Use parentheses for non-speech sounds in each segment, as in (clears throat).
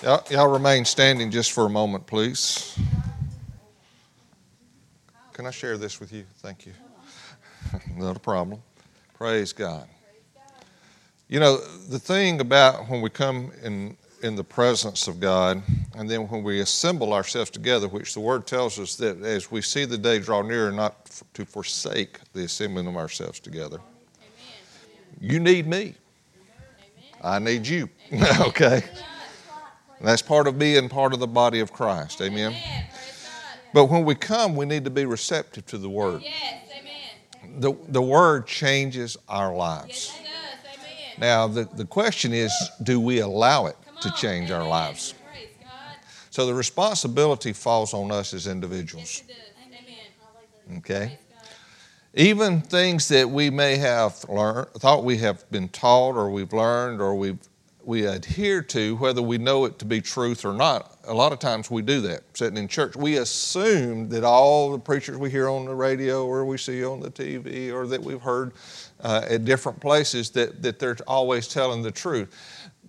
Y'all, y'all remain standing just for a moment, please. Can I share this with you? Thank you. (laughs) Not a problem. Praise God. You know, the thing about when we come in, in the presence of God, and then when we assemble ourselves together, which the Word tells us that as we see the day draw near, not to forsake the assembling of ourselves together. You need me. I need you. (laughs) okay? That's part of being part of the body of Christ. Amen. But when we come, we need to be receptive to the Word. Yes, amen. The, the Word changes our lives. Yes, it does. Amen. Now, the, the question is do we allow it Come to on. change our lives? So the responsibility falls on us as individuals. Yes. Amen. Okay? Even things that we may have learned, thought we have been taught or we've learned or we've we adhere to, whether we know it to be truth or not. A lot of times we do that. Sitting in church, we assume that all the preachers we hear on the radio or we see on the TV or that we've heard uh, at different places that, that they're always telling the truth.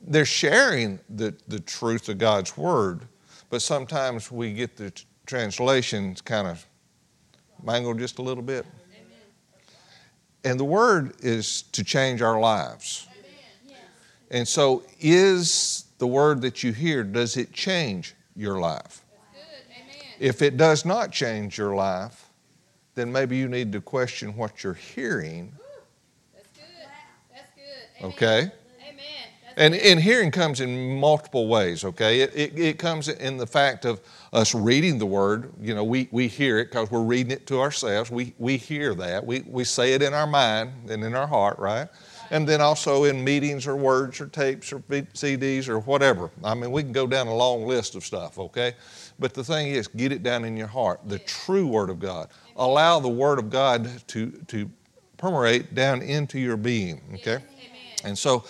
They're sharing the, the truth of God's word, but sometimes we get the t- translations kind of mangled just a little bit. And the word is to change our lives. And so, is the word that you hear, does it change your life? If it does not change your life, then maybe you need to question what you're hearing, That's good. That's good. Amen. okay? Amen. That's And, and hearing comes in multiple ways, okay? It, it, it comes in the fact of us reading the word. You know, we, we hear it because we're reading it to ourselves. We, we hear that. We, we say it in our mind and in our heart, right? And then also in meetings or words or tapes or CDs or whatever. I mean, we can go down a long list of stuff, okay? But the thing is, get it down in your heart, the true Word of God. Allow the Word of God to, to permeate down into your being, okay? Amen. And so,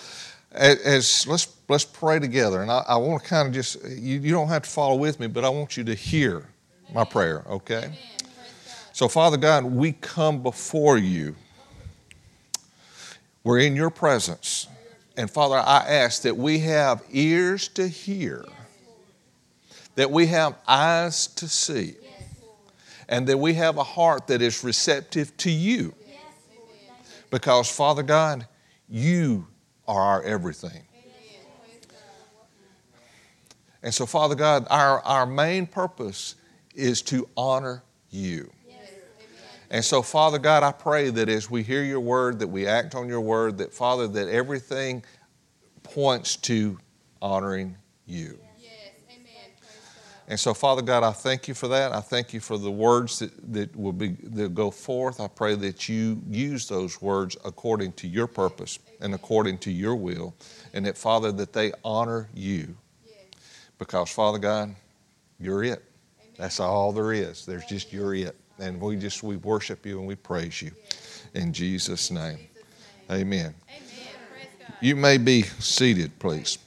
as, as let's let's pray together. And I, I want to kind of just you, you don't have to follow with me, but I want you to hear my prayer. Okay. Amen. So, Father God, we come before you. We're in your presence, and Father, I ask that we have ears to hear, that we have eyes to see, and that we have a heart that is receptive to you. Because, Father God, you are our everything. And so, Father God, our, our main purpose is to honor you. And so, Father God, I pray that as we hear your word, that we act on your word, that, Father, that everything points to honoring you. Yes. Amen. And so, Father God, I thank you for that. I thank you for the words that, that will be that go forth. I pray that you use those words according to your purpose and according to your will. And that, Father, that they honor you. Yes. Because, Father God, you're it. That's all there is. There's just you're it. And we just we worship you and we praise you. In Jesus' name. Amen. You may be seated, please.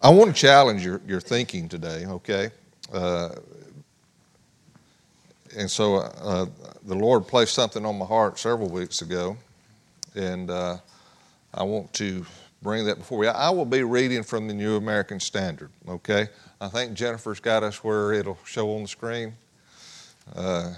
I want to challenge your, your thinking today, okay? Uh, and so uh, the Lord placed something on my heart several weeks ago, and uh, I want to bring that before you. I will be reading from the New American Standard, okay? I think Jennifer's got us where it'll show on the screen. Uh,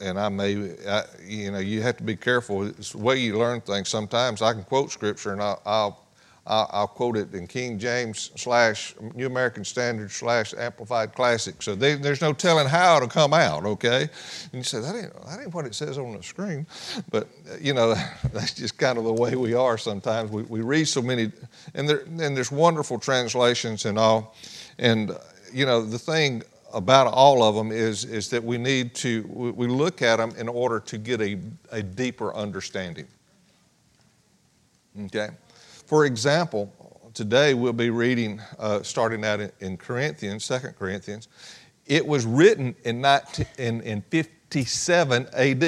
and I may, I, you know, you have to be careful. It's the way you learn things. Sometimes I can quote scripture and I'll, I'll, I'll, I'll quote it in King James slash New American Standard slash Amplified Classic. So they, there's no telling how it'll come out, okay? And you say, that ain't, that ain't what it says on the screen. But, uh, you know, (laughs) that's just kind of the way we are sometimes. We, we read so many, and, there, and there's wonderful translations and all. And, uh, you know, the thing about all of them is, is that we need to, we, we look at them in order to get a, a deeper understanding. Okay? For example, today we'll be reading, uh, starting out in, in Corinthians, 2 Corinthians. It was written in, 19, in, in 57 AD.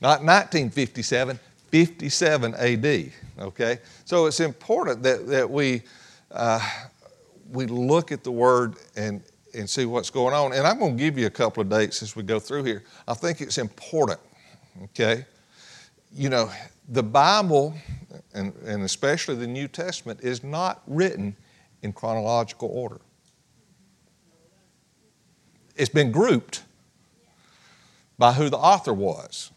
Not 1957, 57 AD. Okay? So it's important that, that we, uh, we look at the word and, and see what's going on. And I'm going to give you a couple of dates as we go through here. I think it's important, okay? you know, the Bible, and, and especially the New Testament, is not written in chronological order. It's been grouped by who the author was,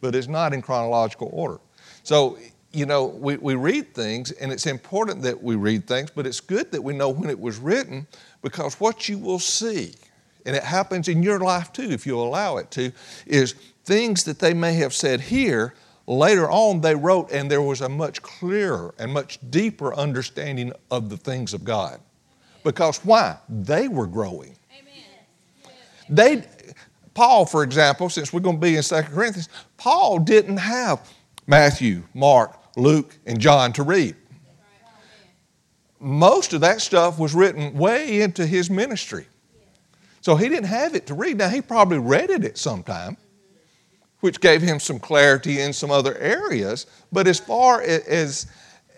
but it's not in chronological order. So, you know, we, we read things, and it's important that we read things, but it's good that we know when it was written because what you will see, and it happens in your life too, if you allow it to, is things that they may have said here, later on they wrote, and there was a much clearer and much deeper understanding of the things of God. Because why? They were growing. They, Paul, for example, since we're going to be in 2 Corinthians, Paul didn't have Matthew, Mark, Luke, and John to read. Most of that stuff was written way into his ministry. So he didn't have it to read. Now, he probably read it at some time, which gave him some clarity in some other areas. But as far as,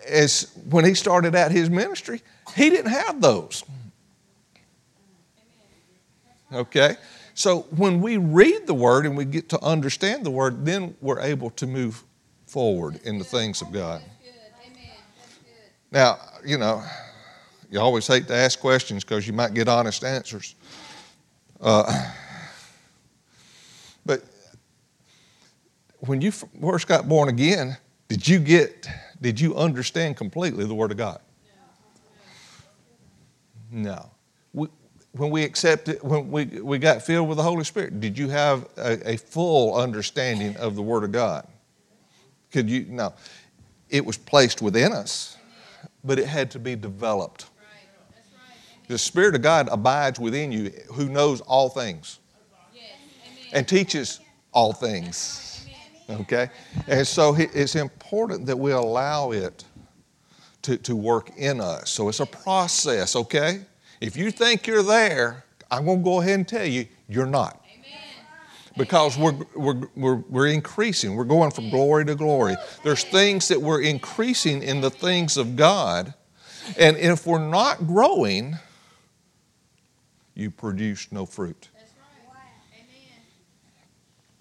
as when he started out his ministry, he didn't have those. Okay? So when we read the Word and we get to understand the Word, then we're able to move forward in the things of God. Now, you know, you always hate to ask questions because you might get honest answers. Uh, but when you first got born again, did you get, did you understand completely the Word of God? No. We, when we accepted, when we, we got filled with the Holy Spirit, did you have a, a full understanding of the Word of God? Could you? No. It was placed within us, but it had to be developed. The Spirit of God abides within you, who knows all things and teaches all things. Okay? And so it's important that we allow it to, to work in us. So it's a process, okay? If you think you're there, I'm going to go ahead and tell you, you're not. Because we're, we're, we're, we're increasing. We're going from glory to glory. There's things that we're increasing in the things of God. And if we're not growing, you produce no fruit.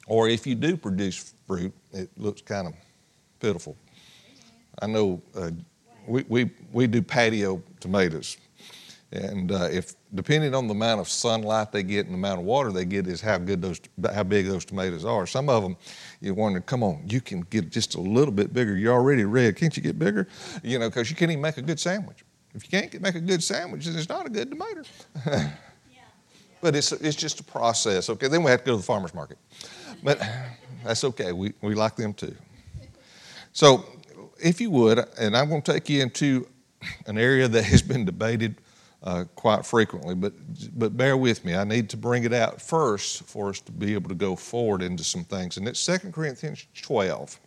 Or if you do produce fruit, it looks kind of pitiful. I know uh, we, we, we do patio tomatoes. And uh, if depending on the amount of sunlight they get and the amount of water they get is how good those how big those tomatoes are. Some of them you wonder, come on, you can get just a little bit bigger. You're already red. Can't you get bigger? You know, because you can't even make a good sandwich. If you can't make a good sandwich, then it's not a good tomato. (laughs) but it's it's just a process. Okay, then we have to go to the farmers market. But that's okay. We we like them too. So if you would, and I'm going to take you into an area that has been debated uh, quite frequently, but, but bear with me. I need to bring it out first for us to be able to go forward into some things. And it's 2 Corinthians 12.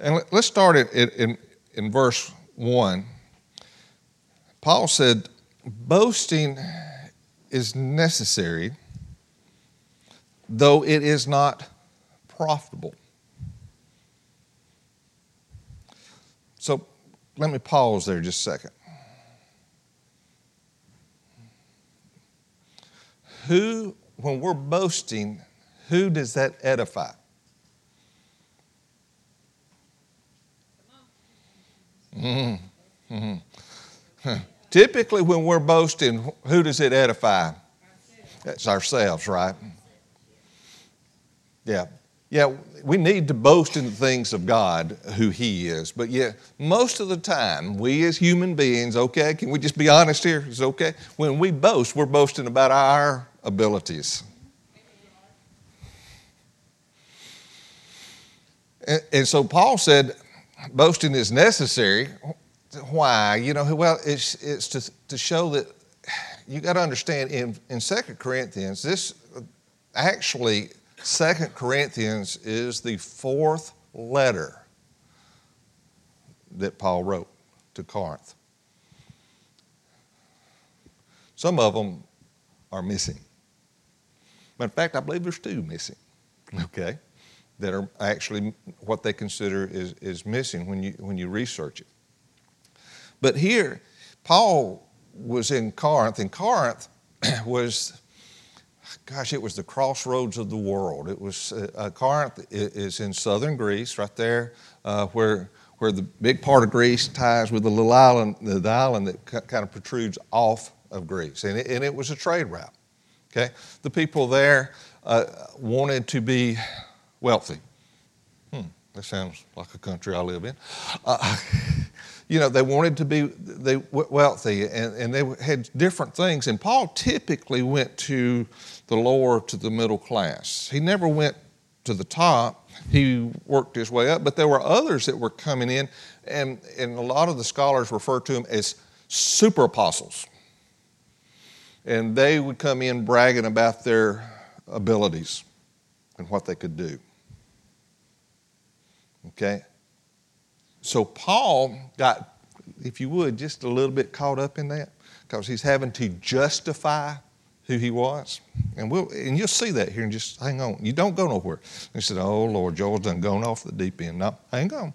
And let's start it in, in, in verse 1. Paul said, Boasting is necessary, though it is not profitable. So let me pause there just a second. Who, when we're boasting, who does that edify? Mm-hmm. Typically, when we're boasting, who does it edify? That's ourselves, right? Yeah. Yeah, we need to boast in the things of God, who He is. But yeah, most of the time, we as human beings, okay, can we just be honest here? Okay? When we boast, we're boasting about our abilities. And, and so Paul said, boasting is necessary. Why? You know, well, it's, it's to, to show that you got to understand in, in 2 Corinthians, this actually Second Corinthians is the fourth letter that Paul wrote to Corinth. Some of them are missing. But in fact, I believe there's two missing, (laughs) okay, that are actually what they consider is, is missing when you, when you research it. But here, Paul was in Corinth, and Corinth (clears throat) was, gosh, it was the crossroads of the world. It was uh, uh, Corinth is in southern Greece, right there, uh, where where the big part of Greece ties with the little island, the island that kind of protrudes off of Greece, and it, and it was a trade route. Okay, the people there uh, wanted to be wealthy. Hmm, that sounds like a country I live in. (laughs) You know, they wanted to be they wealthy, and, and they had different things. And Paul typically went to the lower to the middle class. He never went to the top. He worked his way up, but there were others that were coming in, and, and a lot of the scholars refer to them as super apostles. And they would come in bragging about their abilities and what they could do. Okay? So Paul got, if you would, just a little bit caught up in that because he's having to justify who he was. And we'll and you'll see that here and just hang on. You don't go nowhere. He said, Oh Lord, Joel's done gone off the deep end. No, hang on.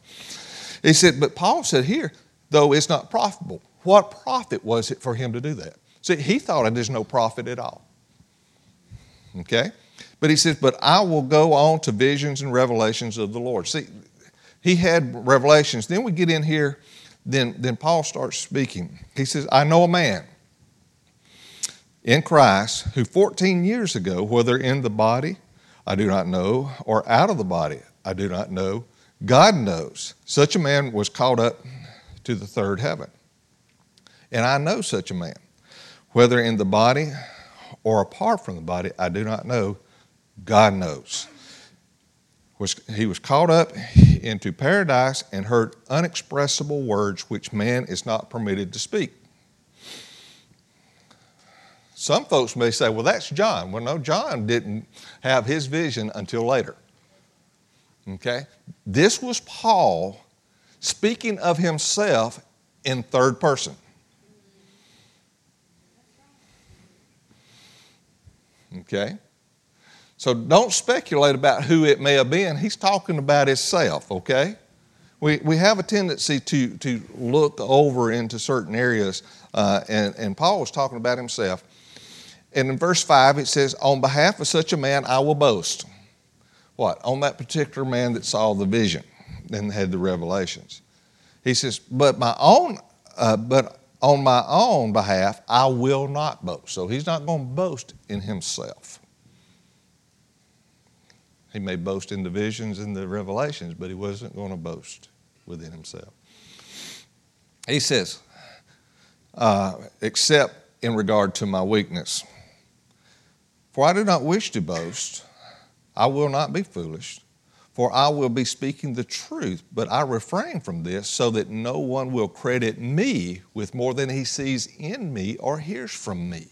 He said, but Paul said here, though it's not profitable. What profit was it for him to do that? See, he thought there's no profit at all. Okay? But he says, But I will go on to visions and revelations of the Lord. See, he had revelations. Then we get in here, then, then Paul starts speaking. He says, I know a man in Christ who 14 years ago, whether in the body, I do not know, or out of the body, I do not know, God knows. Such a man was caught up to the third heaven. And I know such a man, whether in the body or apart from the body, I do not know, God knows was he was caught up into paradise and heard unexpressible words which man is not permitted to speak. Some folks may say, well, that's John. Well, no, John didn't have his vision until later. Okay? This was Paul speaking of himself in third person. Okay? So don't speculate about who it may have been. He's talking about himself, okay? We, we have a tendency to, to look over into certain areas, uh, and, and Paul was talking about himself. And in verse 5, it says, On behalf of such a man, I will boast. What? On that particular man that saw the vision and had the revelations. He says, But my own, uh, but on my own behalf, I will not boast. So he's not going to boast in himself. He may boast in the visions and the revelations, but he wasn't going to boast within himself. He says, uh, except in regard to my weakness. For I do not wish to boast, I will not be foolish, for I will be speaking the truth, but I refrain from this so that no one will credit me with more than he sees in me or hears from me.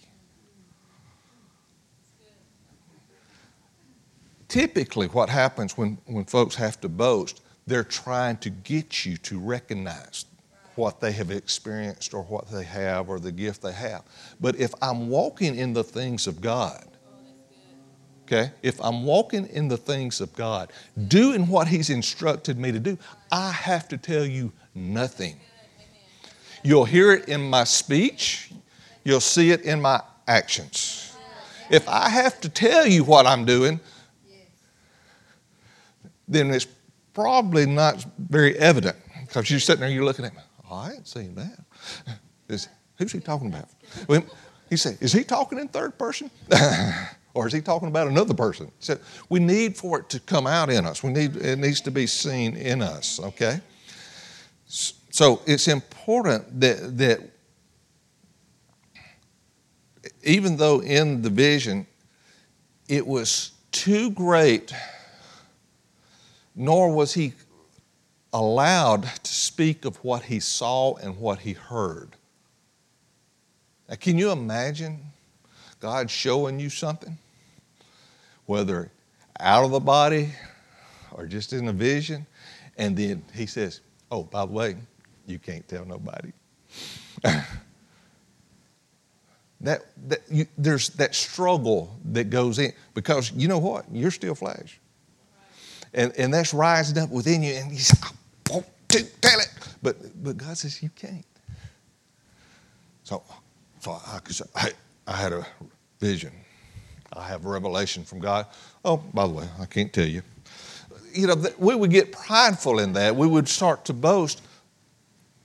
Typically what happens when, when folks have to boast, they're trying to get you to recognize what they have experienced or what they have or the gift they have. But if I'm walking in the things of God, okay, if I'm walking in the things of God, doing what He's instructed me to do, I have to tell you nothing. You'll hear it in my speech, you'll see it in my actions. If I have to tell you what I'm doing, then it's probably not very evident because you're sitting there, you're looking at me. Oh, I ain't seen that. (laughs) Is, who's he talking about? Well, he said, Is he talking in third person? (laughs) or is he talking about another person? He said, We need for it to come out in us. We need, it needs to be seen in us, okay? So it's important that, that even though in the vision it was too great nor was he allowed to speak of what he saw and what he heard. Now, can you imagine God showing you something? Whether out of the body or just in a vision, and then he says, Oh, by the way, you can't tell nobody. (laughs) that, that you, there's that struggle that goes in because you know what? You're still flesh and, and that's rising up within you, and you say, I want to tell it. But, but God says, You can't. So So I, I, I had a vision. I have a revelation from God. Oh, by the way, I can't tell you. You know, we would get prideful in that. We would start to boast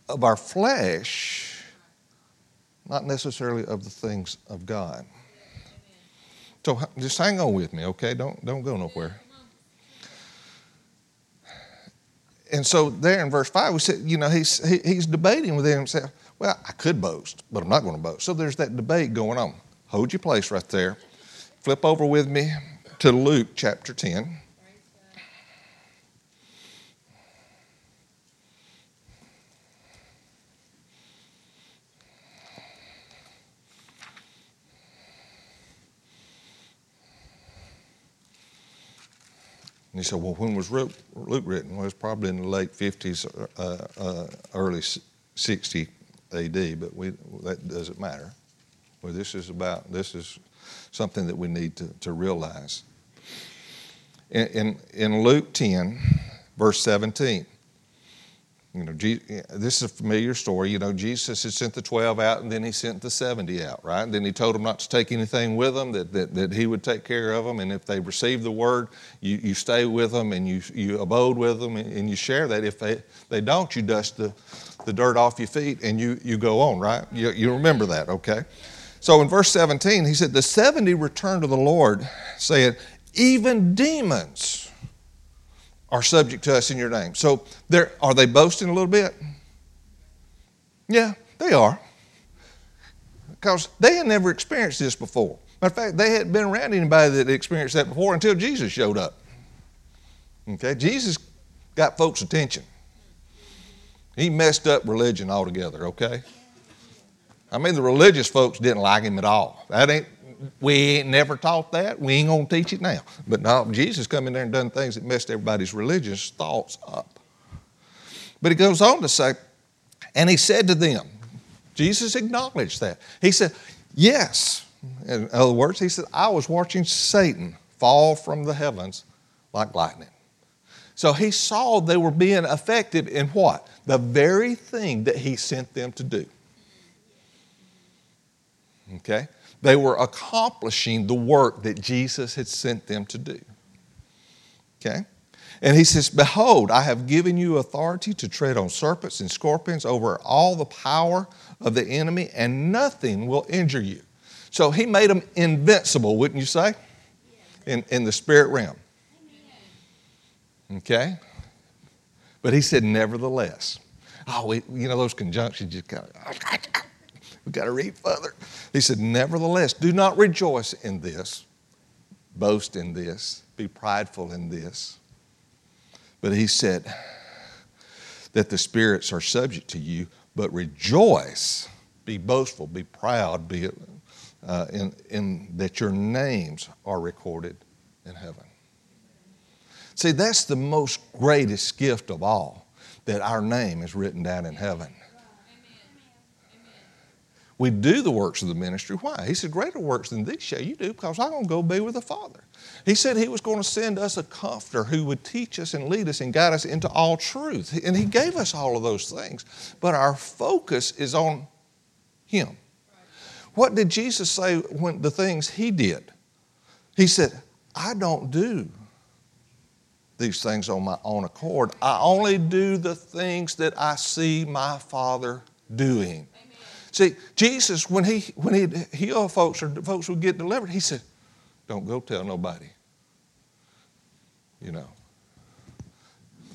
of our flesh, not necessarily of the things of God. So just hang on with me, okay? Don't, don't go nowhere. And so there in verse 5, we said, you know, he's, he, he's debating within himself. Well, I could boast, but I'm not going to boast. So there's that debate going on. Hold your place right there. Flip over with me to Luke chapter 10. And he said, Well, when was Luke, written? Well, it was probably in the late 50s, uh, uh, early 60 AD, but we, that doesn't matter. Well, this is about, this is something that we need to, to realize. In, in, in Luke 10, verse 17, you know, this is a familiar story. You know, Jesus had sent the 12 out and then he sent the 70 out, right? And then he told them not to take anything with them, that, that, that he would take care of them. And if they received the word, you, you stay with them and you, you abode with them and, and you share that. If they, they don't, you dust the, the dirt off your feet and you, you go on, right? You, you remember that, okay? So in verse 17, he said, The 70 returned to the Lord, saying, Even demons are subject to us in your name. So are they boasting a little bit? Yeah, they are. Because they had never experienced this before. Matter of fact, they hadn't been around anybody that experienced that before until Jesus showed up. Okay, Jesus got folks' attention. He messed up religion altogether, okay? I mean, the religious folks didn't like him at all. That ain't we ain't never taught that. We ain't to teach it now. But no, Jesus come in there and done things that messed everybody's religious thoughts up. But he goes on to say, and he said to them, Jesus acknowledged that. He said, Yes. In other words, he said, I was watching Satan fall from the heavens like lightning. So he saw they were being effective in what? The very thing that he sent them to do. Okay? They were accomplishing the work that Jesus had sent them to do. Okay? And he says, Behold, I have given you authority to tread on serpents and scorpions over all the power of the enemy, and nothing will injure you. So he made them invincible, wouldn't you say? In, in the spirit realm. Okay? But he said, Nevertheless. Oh, you know, those conjunctions just kind of, We've got to read further. He said, Nevertheless, do not rejoice in this, boast in this, be prideful in this. But he said that the spirits are subject to you, but rejoice, be boastful, be proud, be uh, in, in that your names are recorded in heaven. See, that's the most greatest gift of all, that our name is written down in heaven. We do the works of the ministry. Why? He said, Greater works than these shall you do because I'm going to go be with the Father. He said He was going to send us a comforter who would teach us and lead us and guide us into all truth. And He gave us all of those things. But our focus is on Him. What did Jesus say when the things He did? He said, I don't do these things on my own accord. I only do the things that I see my Father doing. See, Jesus, when he when he healed folks or folks would get delivered, he said, "Don't go tell nobody." You know,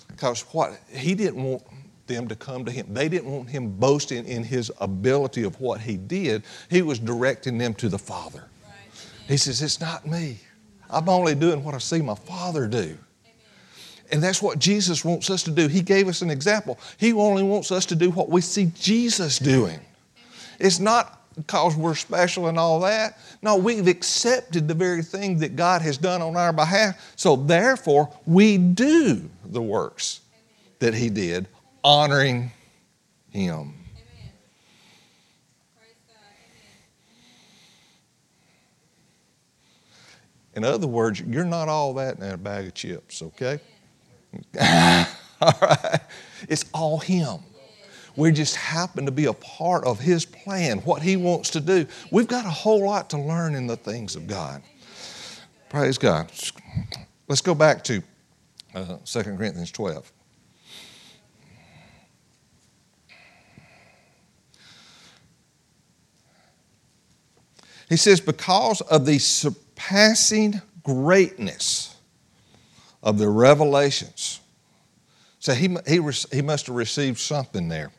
because what he didn't want them to come to him. They didn't want him boasting in his ability of what he did. He was directing them to the Father. He says, "It's not me. I'm only doing what I see my Father do." And that's what Jesus wants us to do. He gave us an example. He only wants us to do what we see Jesus doing. It's not because we're special and all that. No, we've accepted the very thing that God has done on our behalf. So therefore, we do the works that He did, honoring Him. In other words, you're not all that in a bag of chips, okay? (laughs) all right. It's all Him. We just happen to be a part of His plan, what He wants to do. We've got a whole lot to learn in the things of God. Praise God. Let's go back to uh, 2 Corinthians 12. He says, because of the surpassing greatness of the revelations. So he, he, he must have received something there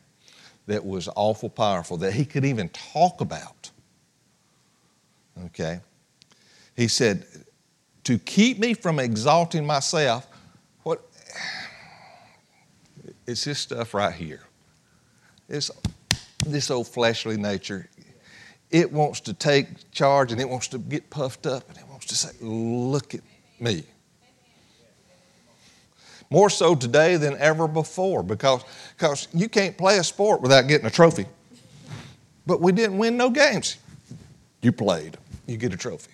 that was awful powerful that he could even talk about. Okay? He said, to keep me from exalting myself, what it's this stuff right here. It's this old fleshly nature it wants to take charge and it wants to get puffed up and it wants to say, Look at me. More so today than ever before because, because you can't play a sport without getting a trophy. But we didn't win no games. You played, you get a trophy.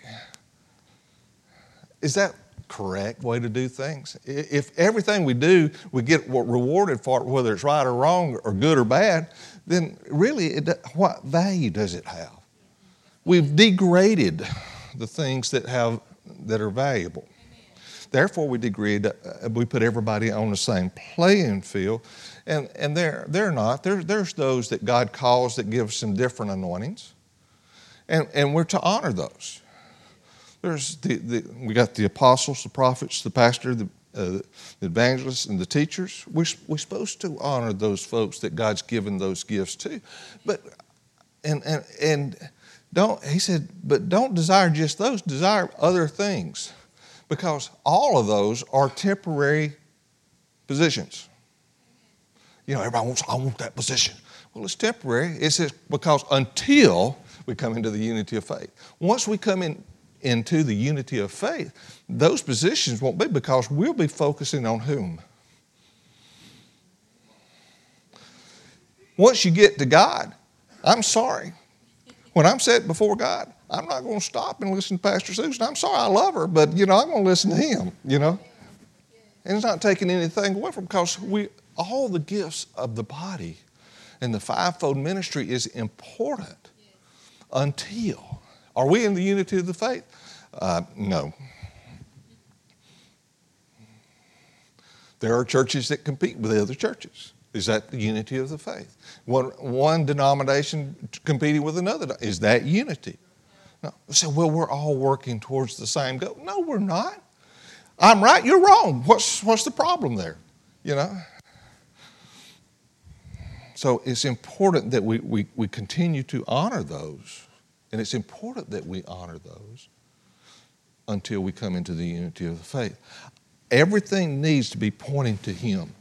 Is that correct way to do things? If everything we do, we get rewarded for it, whether it's right or wrong or good or bad, then really, it, what value does it have? We've degraded the things that have that are valuable. Therefore, we degrade. Uh, we put everybody on the same playing field, and and they're they're not. There, there's those that God calls that give some different anointings, and and we're to honor those. There's the, the we got the apostles, the prophets, the pastor, the, uh, the evangelists, and the teachers. We're we're supposed to honor those folks that God's given those gifts to, but and and and don't, he said, but don't desire just those, desire other things. Because all of those are temporary positions. You know, everybody wants, I want that position. Well, it's temporary. It says because until we come into the unity of faith. Once we come in into the unity of faith, those positions won't be because we'll be focusing on whom? Once you get to God, I'm sorry, when I'm set before God, I'm not going to stop and listen to Pastor Susan. I'm sorry, I love her, but you know, I'm going to listen to him, you know. And it's not taking anything away from because we all the gifts of the body and the fivefold ministry is important until are we in the unity of the faith? Uh, no. There are churches that compete with the other churches. Is that the unity of the faith? One, one denomination competing with another. Is that unity? No. So, well, we're all working towards the same goal. No, we're not. I'm right, you're wrong. What's, what's the problem there? You know? So it's important that we, we, we continue to honor those. And it's important that we honor those until we come into the unity of the faith. Everything needs to be pointing to Him.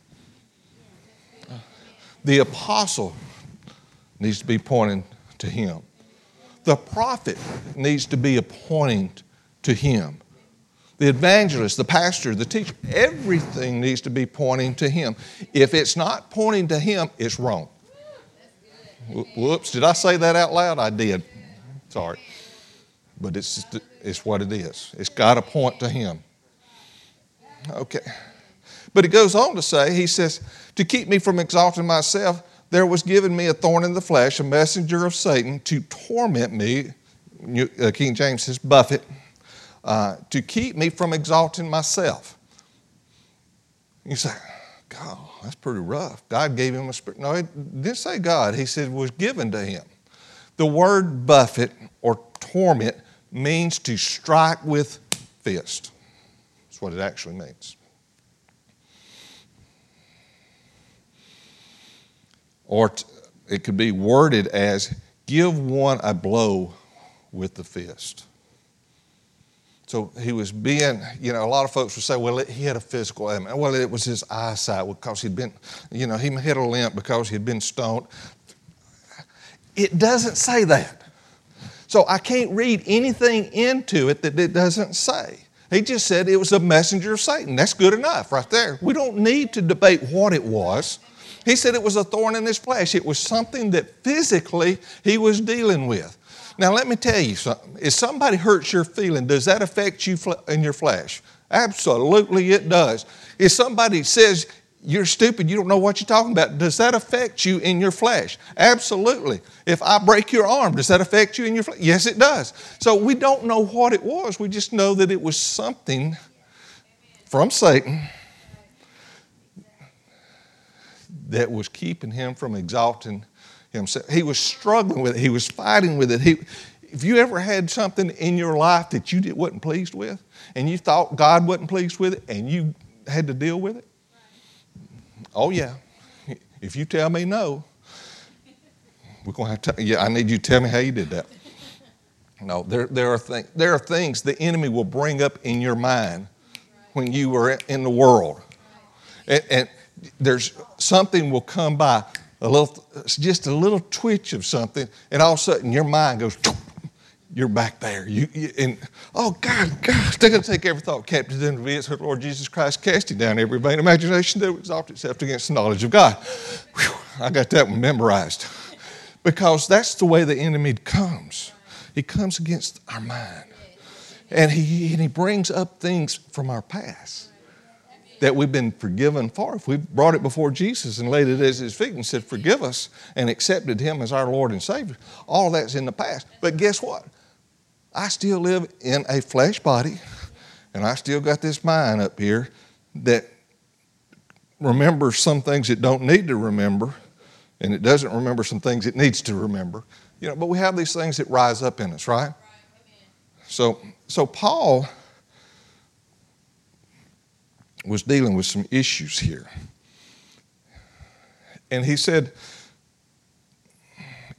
The apostle needs to be pointing to him. The prophet needs to be pointing to him. The evangelist, the pastor, the teacher, everything needs to be pointing to him. If it's not pointing to him, it's wrong. Whoops, did I say that out loud? I did. Sorry. But it's, it's what it is. It's got to point to him. Okay. But he goes on to say, he says, to keep me from exalting myself, there was given me a thorn in the flesh, a messenger of Satan to torment me. Uh, King James says, buffet, uh, to keep me from exalting myself. You say, God, that's pretty rough. God gave him a spirit. No, it didn't say God. He said was given to him. The word buffet or torment means to strike with fist. That's what it actually means. Or it could be worded as give one a blow with the fist. So he was being, you know, a lot of folks would say, well, he had a physical ailment. Well, it was his eyesight because he'd been, you know, he had a limp because he'd been stoned. It doesn't say that. So I can't read anything into it that it doesn't say. He just said it was a messenger of Satan. That's good enough right there. We don't need to debate what it was. He said it was a thorn in his flesh. It was something that physically he was dealing with. Now, let me tell you something. If somebody hurts your feeling, does that affect you in your flesh? Absolutely, it does. If somebody says you're stupid. You don't know what you're talking about. Does that affect you in your flesh? Absolutely. If I break your arm, does that affect you in your flesh? Yes, it does. So we don't know what it was. We just know that it was something from Satan that was keeping him from exalting himself. He was struggling with it. He was fighting with it. He, if you ever had something in your life that you wasn't pleased with, and you thought God wasn't pleased with it, and you had to deal with it, oh yeah. If you tell me no, we're going to have to. Yeah, I need you to tell me how you did that. No, there, there, are th- there are things the enemy will bring up in your mind when you were in the world. And, and there's something will come by, a little, just a little twitch of something, and all of a sudden your mind goes, you're back there. You, you, and oh God, God, they're going to take every thought captive into obedience of the Lord Jesus Christ, casting down every vain imagination that exalts itself against the knowledge of God. Whew, I got that one memorized because that's the way the enemy comes. He comes against our mind, and he and he brings up things from our past that we've been forgiven for. If we brought it before Jesus and laid it at his feet and said, Forgive us, and accepted him as our Lord and Savior, all that's in the past. But guess what? I still live in a flesh body, and I still got this mind up here that remembers some things it don't need to remember, and it doesn't remember some things it needs to remember. You know, but we have these things that rise up in us, right? So, so Paul was dealing with some issues here. And he said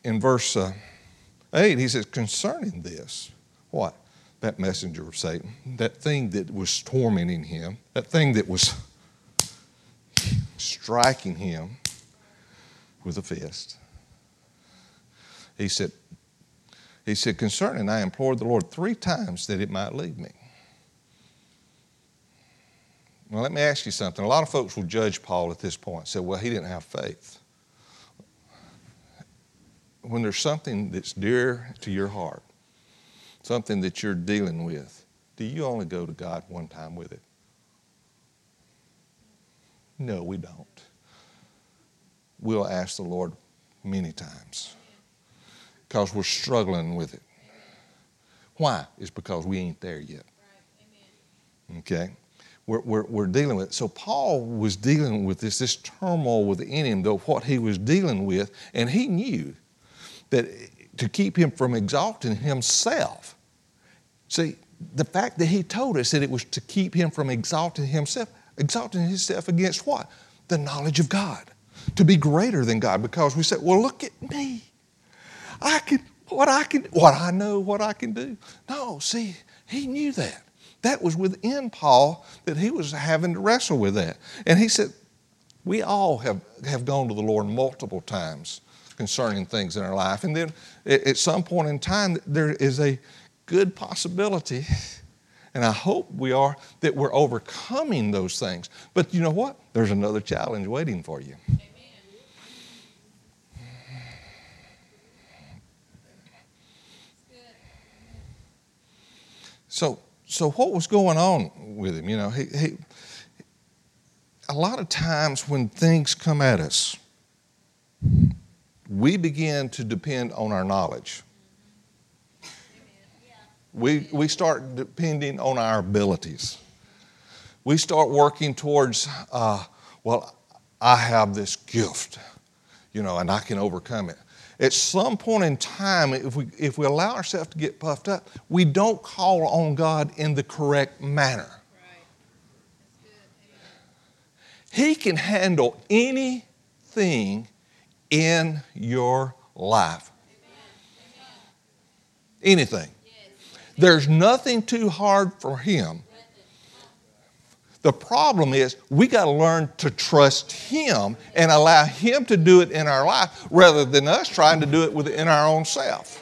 in verse uh, 8, he says, concerning this, what? That messenger of Satan, that thing that was tormenting him, that thing that was striking him with a fist. He said, he said, concerning, I implored the Lord three times that it might leave me. Well, let me ask you something. A lot of folks will judge Paul at this point, say, well, he didn't have faith. When there's something that's dear to your heart, something that you're dealing with, do you only go to God one time with it? No, we don't. We'll ask the Lord many times because we're struggling with it. Why? It's because we ain't there yet. Okay? We're, we're, we're, dealing with. So Paul was dealing with this, this turmoil within him, though what he was dealing with, and he knew that to keep him from exalting himself. See, the fact that he told us that it was to keep him from exalting himself, exalting himself against what? The knowledge of God. To be greater than God. Because we said, well, look at me. I can, what I can, what I know, what I can do. No, see, he knew that. That was within Paul that he was having to wrestle with that. And he said, we all have, have gone to the Lord multiple times concerning things in our life. And then at some point in time, there is a good possibility, (laughs) and I hope we are, that we're overcoming those things. But you know what? There's another challenge waiting for you. So, so what was going on with him? You know, he, he, a lot of times when things come at us, we begin to depend on our knowledge. We, we start depending on our abilities. We start working towards, uh, well, I have this gift, you know, and I can overcome it. At some point in time, if we, if we allow ourselves to get puffed up, we don't call on God in the correct manner. He can handle anything in your life. Anything. There's nothing too hard for Him. The problem is we got to learn to trust Him and allow Him to do it in our life rather than us trying to do it within our own self.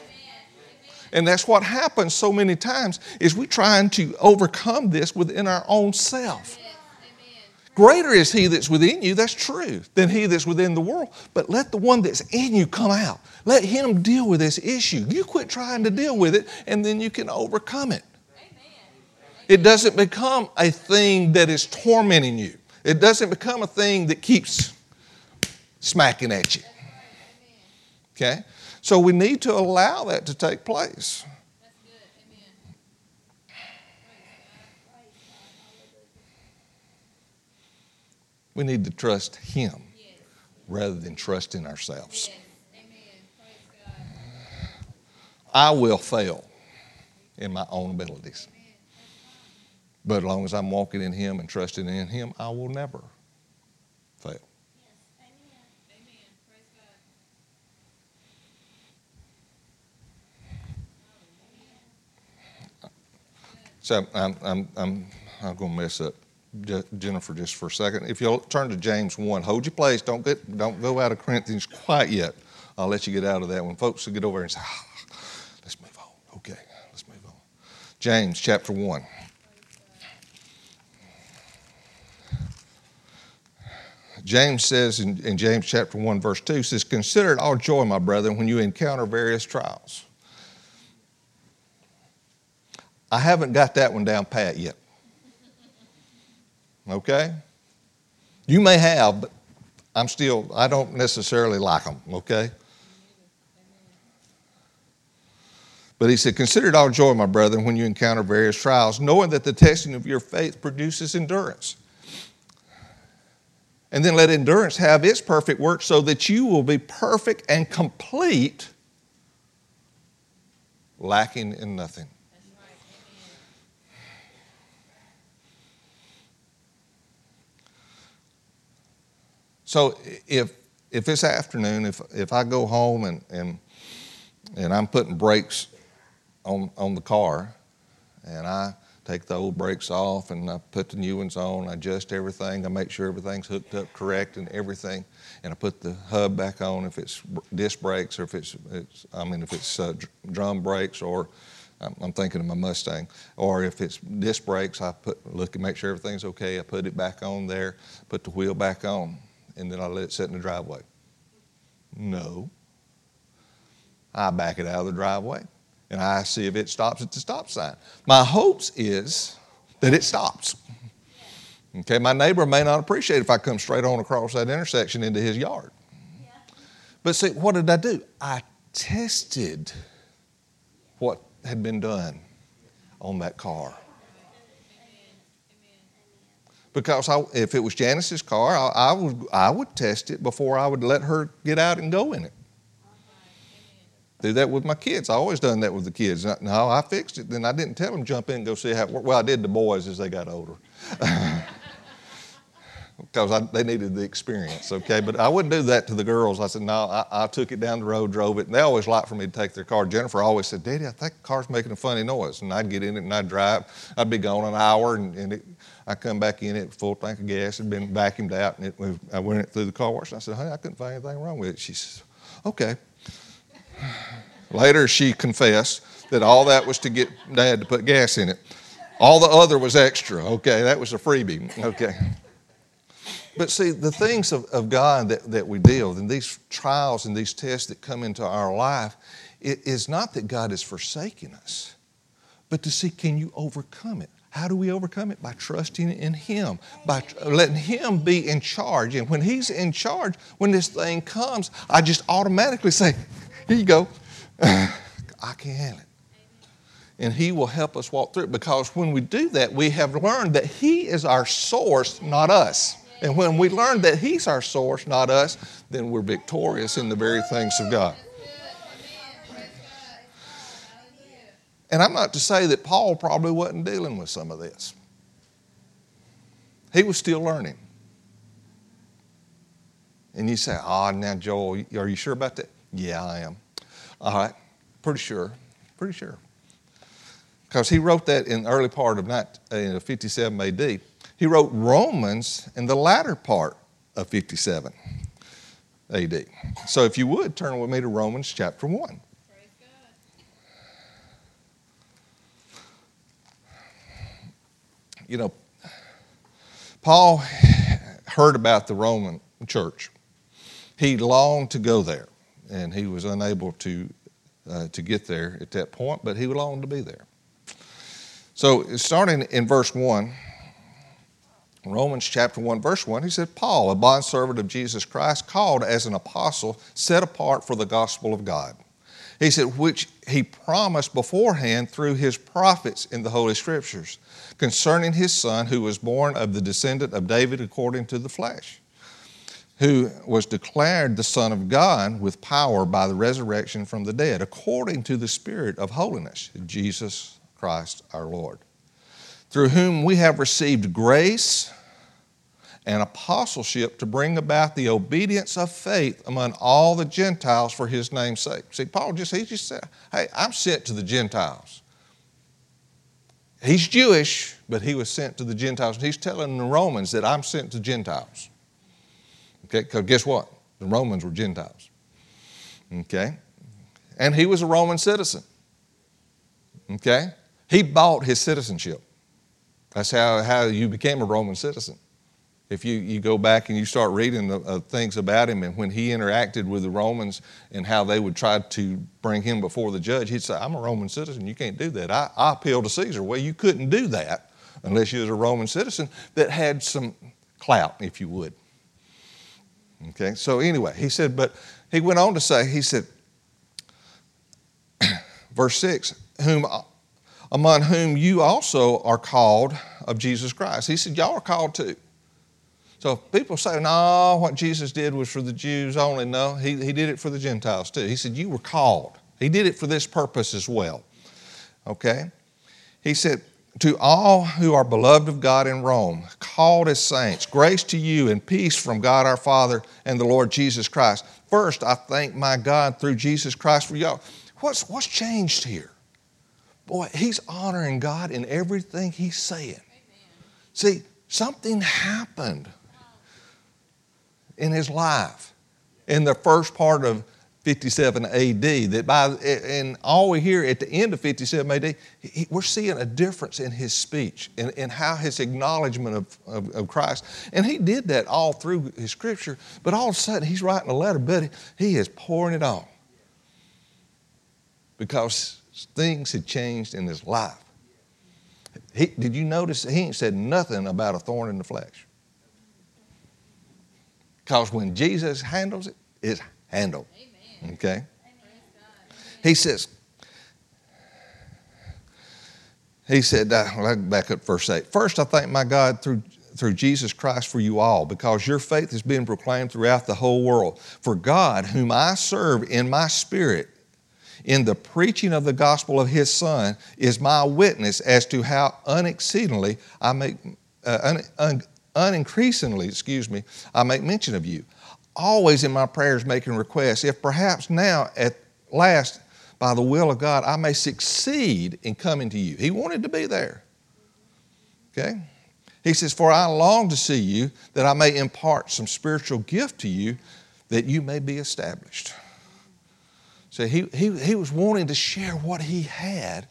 And that's what happens so many times is we trying to overcome this within our own self. Greater is he that's within you, that's true, than he that's within the world. But let the one that's in you come out. Let him deal with this issue. You quit trying to deal with it, and then you can overcome it. It doesn't become a thing that is tormenting you. It doesn't become a thing that keeps smacking at you. Okay? So we need to allow that to take place. We need to trust Him rather than trust in ourselves. I will fail in my own abilities. But as long as I'm walking in Him and trusting in Him, I will never fail. Amen. Praise God. So I'm, I'm, I'm, I'm going to mess up Je- Jennifer just for a second. If you'll turn to James 1, hold your place. Don't, get, don't go out of Corinthians quite yet. I'll let you get out of that one. Folks will get over and say, ah, let's move on. Okay, let's move on. James chapter 1. James says in, in James chapter 1, verse 2, says, Consider it all joy, my brethren, when you encounter various trials. I haven't got that one down pat yet. Okay? You may have, but I'm still, I don't necessarily like them, okay? But he said, Consider it all joy, my brethren, when you encounter various trials, knowing that the testing of your faith produces endurance. And then let endurance have its perfect work so that you will be perfect and complete, lacking in nothing. So if if this afternoon, if if I go home and and and I'm putting brakes on on the car, and I take the old brakes off and I put the new ones on, I adjust everything, I make sure everything's hooked up correct and everything, and I put the hub back on if it's disc brakes or if it's, it's I mean if it's uh, drum brakes or I'm I'm thinking of my Mustang. Or if it's disc brakes, I put look and make sure everything's okay. I put it back on there, put the wheel back on, and then I let it sit in the driveway. No. I back it out of the driveway and I see if it stops at the stop sign. My hopes is that it stops. Okay, my neighbor may not appreciate if I come straight on across that intersection into his yard. But see, what did I do? I tested what had been done on that car. Because I, if it was Janice's car, I, I, would, I would test it before I would let her get out and go in it. Do that with my kids. I always done that with the kids. No, I fixed it. Then I didn't tell them jump in and go see how it. Well, I did the boys as they got older. (laughs) because I, they needed the experience, okay? But I wouldn't do that to the girls. I said, no, I, I took it down the road, drove it, and they always liked for me to take their car. Jennifer always said, Daddy, I think the car's making a funny noise. And I'd get in it and I'd drive. I'd be gone an hour, and, and it, I come back in it, full tank of gas, had been vacuumed out, and it, I went through the car wash. And I said, honey, I couldn't find anything wrong with it. She says, okay. Later, she confessed that all that was to get Dad to put gas in it. All the other was extra, okay? That was a freebie, okay? But see, the things of, of God that, that we deal with, and these trials and these tests that come into our life, it is not that God is forsaking us, but to see can you overcome it? How do we overcome it? By trusting in Him, by letting Him be in charge. And when He's in charge, when this thing comes, I just automatically say, Here you go. (sighs) I can handle it. And He will help us walk through it because when we do that, we have learned that He is our source, not us. And when we learn that He's our source, not us, then we're victorious in the very things of God. And I'm not to say that Paul probably wasn't dealing with some of this. He was still learning. And you say, oh, now, Joel, are you sure about that? Yeah, I am. All right, pretty sure, pretty sure. Because he wrote that in the early part of 19, uh, 57 AD. He wrote Romans in the latter part of 57 AD. So if you would, turn with me to Romans chapter 1. Praise God. you know, Paul heard about the Roman church. He longed to go there, and he was unable to, uh, to get there at that point, but he longed to be there. So, starting in verse 1, Romans chapter 1, verse 1, he said, Paul, a bondservant of Jesus Christ, called as an apostle, set apart for the gospel of God. He said, which he promised beforehand through his prophets in the Holy Scriptures, concerning his son, who was born of the descendant of David according to the flesh, who was declared the Son of God with power by the resurrection from the dead, according to the Spirit of holiness, Jesus Christ our Lord, through whom we have received grace and apostleship to bring about the obedience of faith among all the Gentiles for his name's sake. See, Paul just, he just said, hey, I'm sent to the Gentiles. He's Jewish, but he was sent to the Gentiles. And he's telling the Romans that I'm sent to Gentiles. Okay, because guess what? The Romans were Gentiles. Okay? And he was a Roman citizen. Okay? He bought his citizenship. That's how, how you became a Roman citizen. If you, you go back and you start reading the, uh, things about him and when he interacted with the Romans and how they would try to bring him before the judge, he'd say, I'm a Roman citizen. You can't do that. I, I appeal to Caesar. Well, you couldn't do that unless you was a Roman citizen that had some clout, if you would. Okay, so anyway, he said, but he went on to say, he said, (clears throat) verse 6, whom among whom you also are called of Jesus Christ. He said, Y'all are called too. So people say, no, what Jesus did was for the Jews only. No, he, he did it for the Gentiles too. He said, you were called. He did it for this purpose as well. Okay? He said, to all who are beloved of God in Rome, called as saints, grace to you and peace from God our Father and the Lord Jesus Christ. First, I thank my God through Jesus Christ for y'all. What's, what's changed here? Boy, he's honoring God in everything he's saying. Amen. See, something happened in his life in the first part of 57 AD. That by and all we hear at the end of 57 AD, he, we're seeing a difference in his speech and, and how his acknowledgement of, of, of, Christ. And he did that all through his scripture, but all of a sudden he's writing a letter, but he is pouring it on because things had changed in his life. He, did you notice he ain't said nothing about a thorn in the flesh? Because when Jesus handles it, it's handled. Amen. Okay? He says, he said, uh, back up verse 8. First, I thank my God through, through Jesus Christ for you all, because your faith is being proclaimed throughout the whole world. For God, whom I serve in my spirit, in the preaching of the gospel of his Son, is my witness as to how unexceedingly I make, uh, un, un, unincreasingly, excuse me, I make mention of you. Always in my prayers making requests, if perhaps now at last, by the will of God, I may succeed in coming to you. He wanted to be there. Okay? He says, For I long to see you, that I may impart some spiritual gift to you, that you may be established. So he, he, he was wanting to share what he had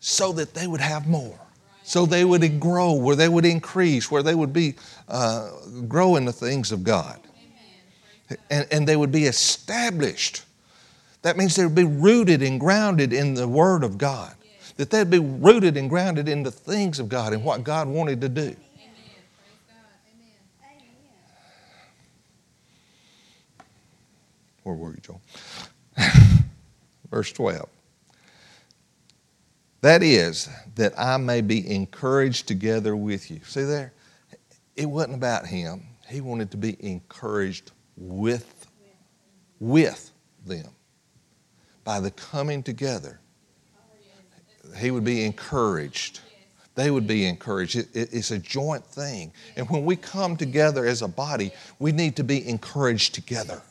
so that they would have more so they would grow, where they would increase, where they would be uh, grow in the things of God. And, and they would be established. That means they would be rooted and grounded in the Word of God. That they'd be rooted and grounded in the things of God and what God wanted to do. Where were you, Joel? (laughs) Verse 12. That is, that I may be encouraged together with you. See there? It wasn't about him. He wanted to be encouraged with, with them. By the coming together, he would be encouraged. They would be encouraged. It, it, it's a joint thing. And when we come together as a body, we need to be encouraged together.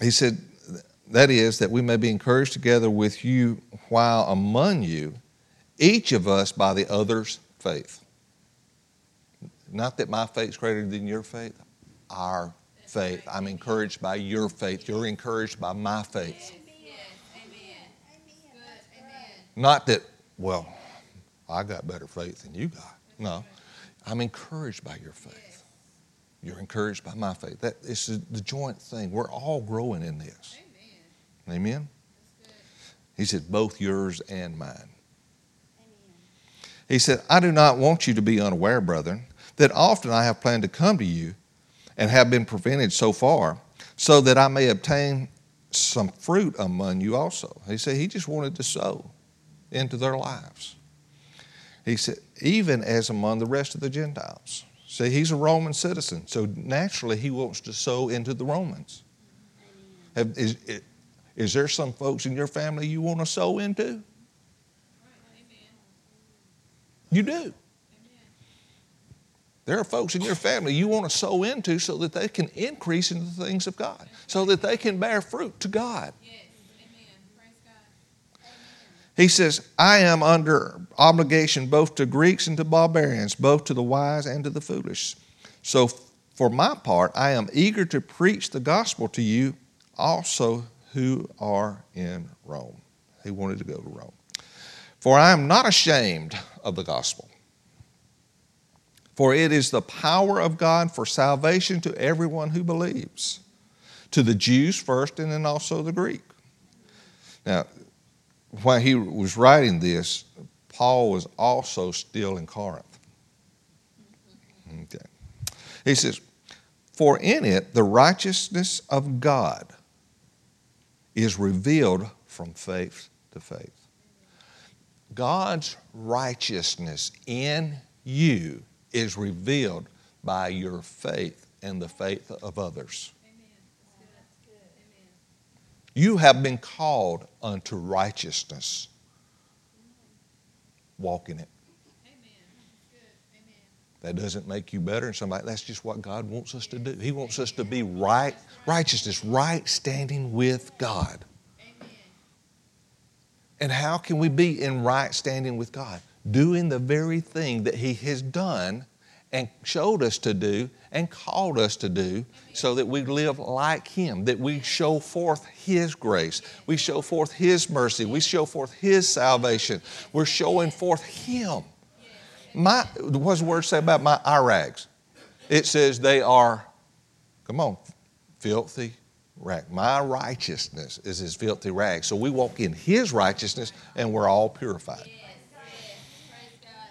he said, that is, that we may be encouraged together with you while among you, each of us by the other's faith. Not that my faith is greater than your faith, our faith. I'm encouraged by your faith. You're encouraged by my faith. Amen. Amen. Not that, well, I got better faith than you got. No, I'm encouraged by your faith. You're encouraged by my faith. That is the joint thing. We're all growing in this. Amen. Amen? He said, both yours and mine. He said, I do not want you to be unaware, brethren, that often I have planned to come to you and have been prevented so far, so that I may obtain some fruit among you also. He said he just wanted to sow into their lives. He said, even as among the rest of the Gentiles. See, he's a Roman citizen, so naturally he wants to sow into the Romans. Have, is, is there some folks in your family you want to sow into? Amen. You do. Amen. There are folks in your family you want to sow into so that they can increase in the things of God, so that they can bear fruit to God. Yes. God. He says, I am under obligation both to Greeks and to barbarians, both to the wise and to the foolish. So, for my part, I am eager to preach the gospel to you also who are in Rome. He wanted to go to Rome. For I am not ashamed of the gospel. For it is the power of God for salvation to everyone who believes, to the Jews first and then also the Greek. Now, while he was writing this, Paul was also still in Corinth. Okay. He says, For in it the righteousness of God is revealed from faith to faith. God's righteousness in you is revealed by your faith and the faith of others. You have been called unto righteousness. Walk in it. That doesn't make you better than somebody. That's just what God wants us to do. He wants us to be right, righteousness, right standing with God. And how can we be in right standing with God? Doing the very thing that He has done and showed us to do and called us to do so that we live like Him, that we show forth His grace, we show forth His mercy, we show forth His salvation. We're showing forth Him. My, what's the word say about my eye rags? It says they are, come on, filthy rag. My righteousness is his filthy rag. So we walk in his righteousness and we're all purified.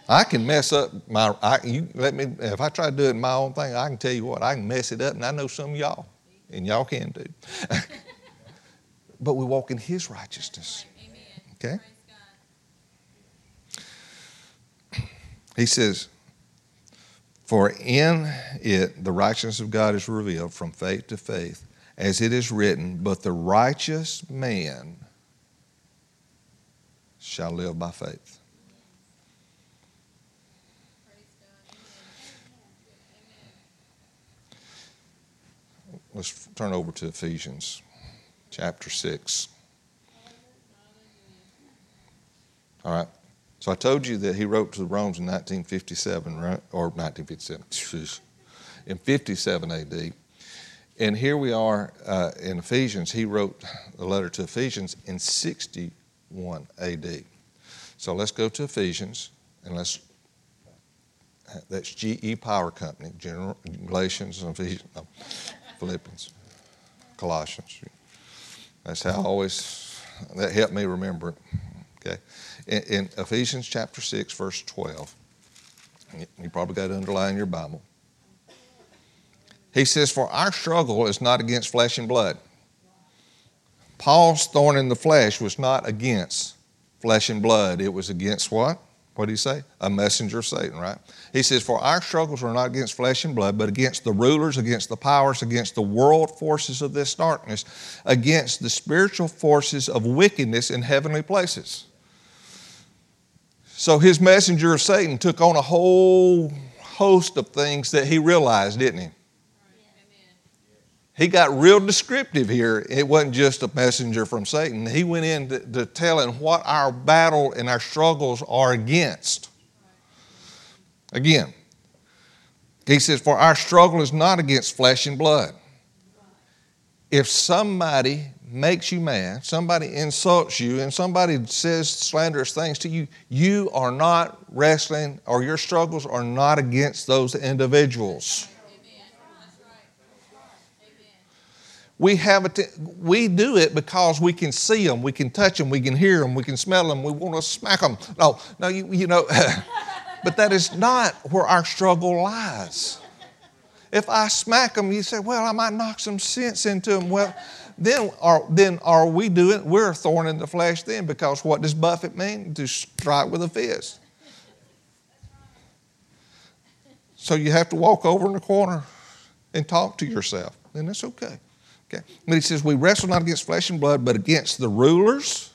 I can mess up my, I, you let me, if I try to do it in my own thing, I can tell you what, I can mess it up and I know some y'all, and y'all can too. (laughs) but we walk in his righteousness. Okay? He says, For in it the righteousness of God is revealed from faith to faith, as it is written, But the righteous man shall live by faith. Let's turn over to Ephesians chapter 6. All right. So I told you that he wrote to the Romans in 1957, right? Or 1957, (laughs) in 57 AD. And here we are uh, in Ephesians. He wrote the letter to Ephesians in 61 AD. So let's go to Ephesians and let's. That's GE Power Company, General Galatians and Ephesians, no, Philippians, Colossians. That's how I always that helped me remember it. Okay, in, in Ephesians chapter six, verse twelve. You probably got to underline your Bible. He says, For our struggle is not against flesh and blood. Paul's thorn in the flesh was not against flesh and blood. It was against what? What did he say? A messenger of Satan, right? He says, For our struggles are not against flesh and blood, but against the rulers, against the powers, against the world forces of this darkness, against the spiritual forces of wickedness in heavenly places. So his messenger of Satan took on a whole host of things that he realized, didn't he? He got real descriptive here. It wasn't just a messenger from Satan. He went into to telling what our battle and our struggles are against. Again, he says, For our struggle is not against flesh and blood. If somebody makes you mad, somebody insults you, and somebody says slanderous things to you, you are not wrestling, or your struggles are not against those individuals. Amen. That's right. Amen. We have it. We do it because we can see them, we can touch them, we can hear them, we can smell them. We want to smack them. No, no, you, you know. (laughs) but that is not where our struggle lies. If I smack them, you say, "Well, I might knock some sense into them." Well, then are then are we doing? We're a thorn in the flesh then, because what does buffet mean? To strike with a fist. So you have to walk over in the corner and talk to yourself, and that's okay. Okay. But he says, We wrestle not against flesh and blood, but against the rulers,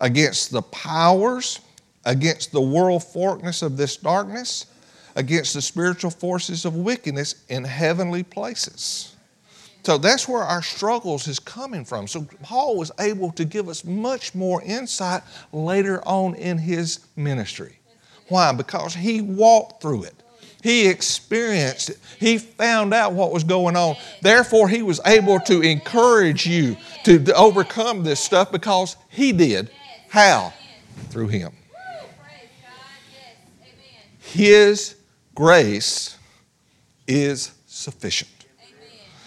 against the powers, against the world forkness of this darkness, against the spiritual forces of wickedness in heavenly places. So that's where our struggles is coming from. So Paul was able to give us much more insight later on in his ministry. Why? Because he walked through it. He experienced it. He found out what was going on. Therefore, he was able to encourage you to, overcome this stuff because he did. How? Through him. His grace is sufficient.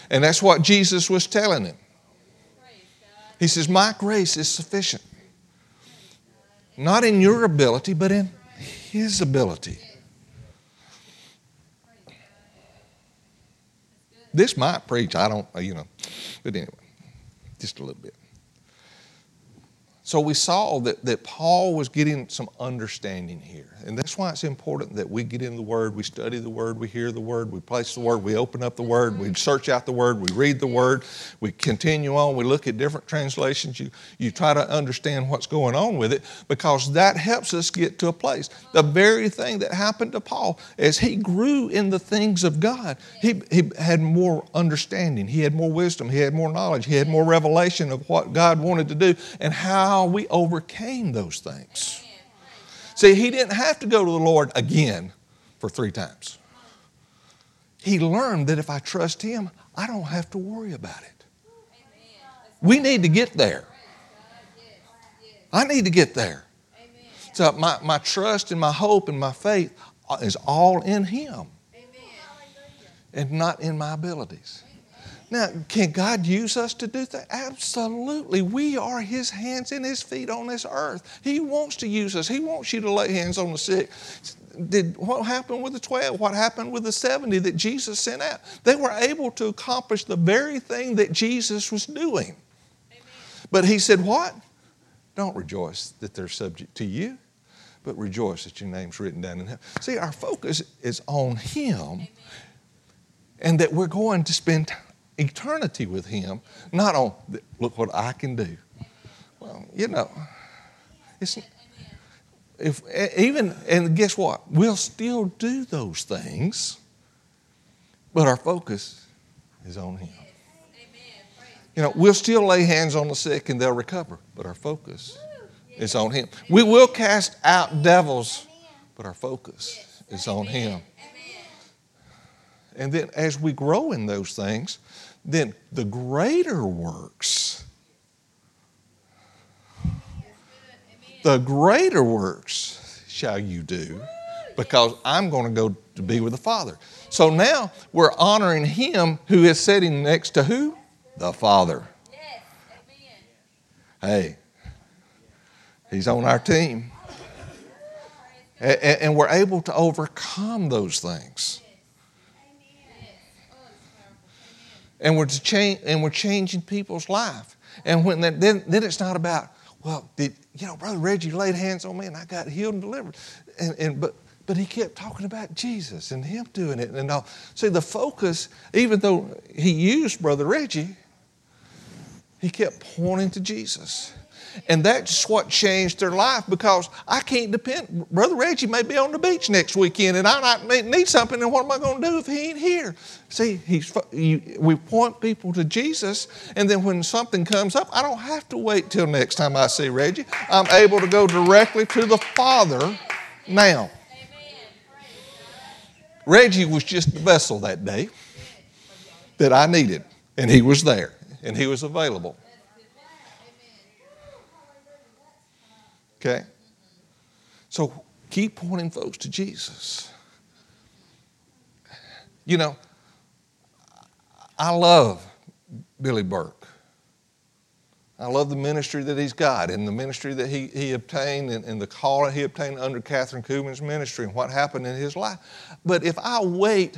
And that's what Jesus was telling him. He says, My grace is sufficient. Not in your ability, but in His ability. This might preach, I don't, uh, you know, but anyway, just a little bit. So we saw that, that Paul was getting some understanding here. And that's why it's important that we get in the Word, we study the Word, we hear the Word, we place the Word, we open up the Word, we mm-hmm. search out the Word, we read the Word, we continue on, we look at different translations, you, you try to understand what's going on with it because that helps us get to a place. The very thing that happened to Paul as he grew in the things of God, he, he had more understanding, he had more wisdom, he had more knowledge, he had more revelation of what God wanted to do and how we overcame those things. See, he didn't have to go to the Lord again for three times. He learned that if I trust him, I don't have to worry about it. We need to get there. I need to get there. So my, my trust and my hope and my faith is all in him and not in my abilities. Now, can God use us to do that? Absolutely. We are His hands and His feet on this earth. He wants to use us. He wants you to lay hands on the sick. Did what happened with the 12? What happened with the 70 that Jesus sent out? They were able to accomplish the very thing that Jesus was doing. But He said, What? Don't rejoice that they're subject to you, but rejoice that your name's written down in heaven. See, our focus is on Him and that we're going to spend eternity with Him, not on, look what I can do. Well, you know, it's, if even, and guess what? We'll still do those things, but our focus is on Him. You know, we'll still lay hands on the sick and they'll recover, but our focus is on Him. We will cast out devils, but our focus is on Him. And then as we grow in those things, then the greater works, the greater works shall you do because I'm going to go to be with the Father. So now we're honoring Him who is sitting next to who? The Father. Hey, He's on our team. And we're able to overcome those things. And we're change and we're changing people's life. And when that, then then it's not about well, did you know, brother Reggie laid hands on me and I got healed and delivered, and, and but but he kept talking about Jesus and him doing it and all. See, the focus, even though he used brother Reggie, he kept pointing to Jesus. And that's what changed their life because I can't depend. Brother Reggie may be on the beach next weekend and I might need something, and what am I going to do if he ain't here? See, he's, we point people to Jesus, and then when something comes up, I don't have to wait till next time I see Reggie. I'm able to go directly to the Father now. Reggie was just the vessel that day that I needed, and he was there, and he was available. Okay? So keep pointing folks to Jesus. You know, I love Billy Burke. I love the ministry that he's got and the ministry that he, he obtained and, and the call he obtained under Kathryn Kuhlman's ministry and what happened in his life. But if I wait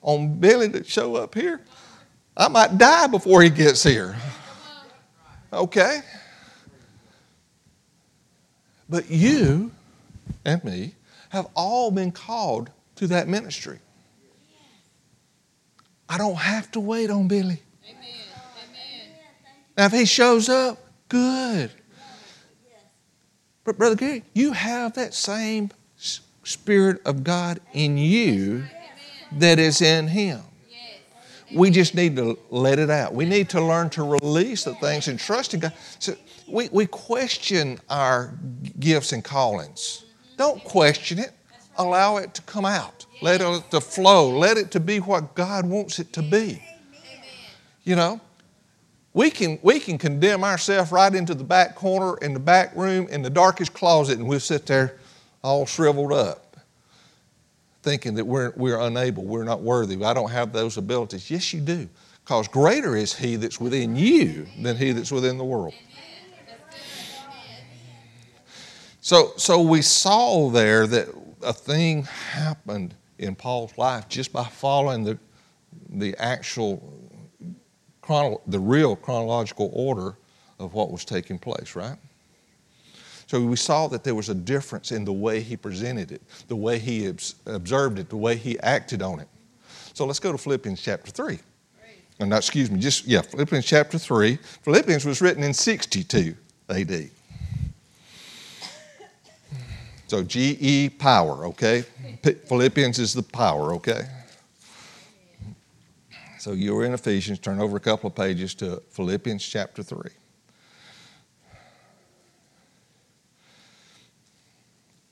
on Billy to show up here, I might die before he gets here. Okay? But you and me have all been called to that ministry. I don't have to wait on Billy. Now, if he shows up, good. But, Brother Gary, you have that same Spirit of God in you that is in him. We just need to let it out. We need to learn to release the things and trust in God. So we, we question our gifts and callings. Don't question it. Allow it to come out. Let it to flow. Let it to be what God wants it to be. You know, we can, we can condemn ourselves right into the back corner in the back room in the darkest closet and we'll sit there all shriveled up thinking that we're, we're unable, we're not worthy, I don't have those abilities. Yes, you do, because greater is He that's within you than He that's within the world. So, so we saw there that a thing happened in Paul's life just by following the, the actual, chrono, the real chronological order of what was taking place, right? So we saw that there was a difference in the way he presented it, the way he observed it, the way he acted on it. So let's go to Philippians chapter 3. Oh, no, excuse me, just, yeah, Philippians chapter 3. Philippians was written in 62 AD. So GE power, okay? Philippians is the power, okay? So you're in Ephesians, turn over a couple of pages to Philippians chapter 3.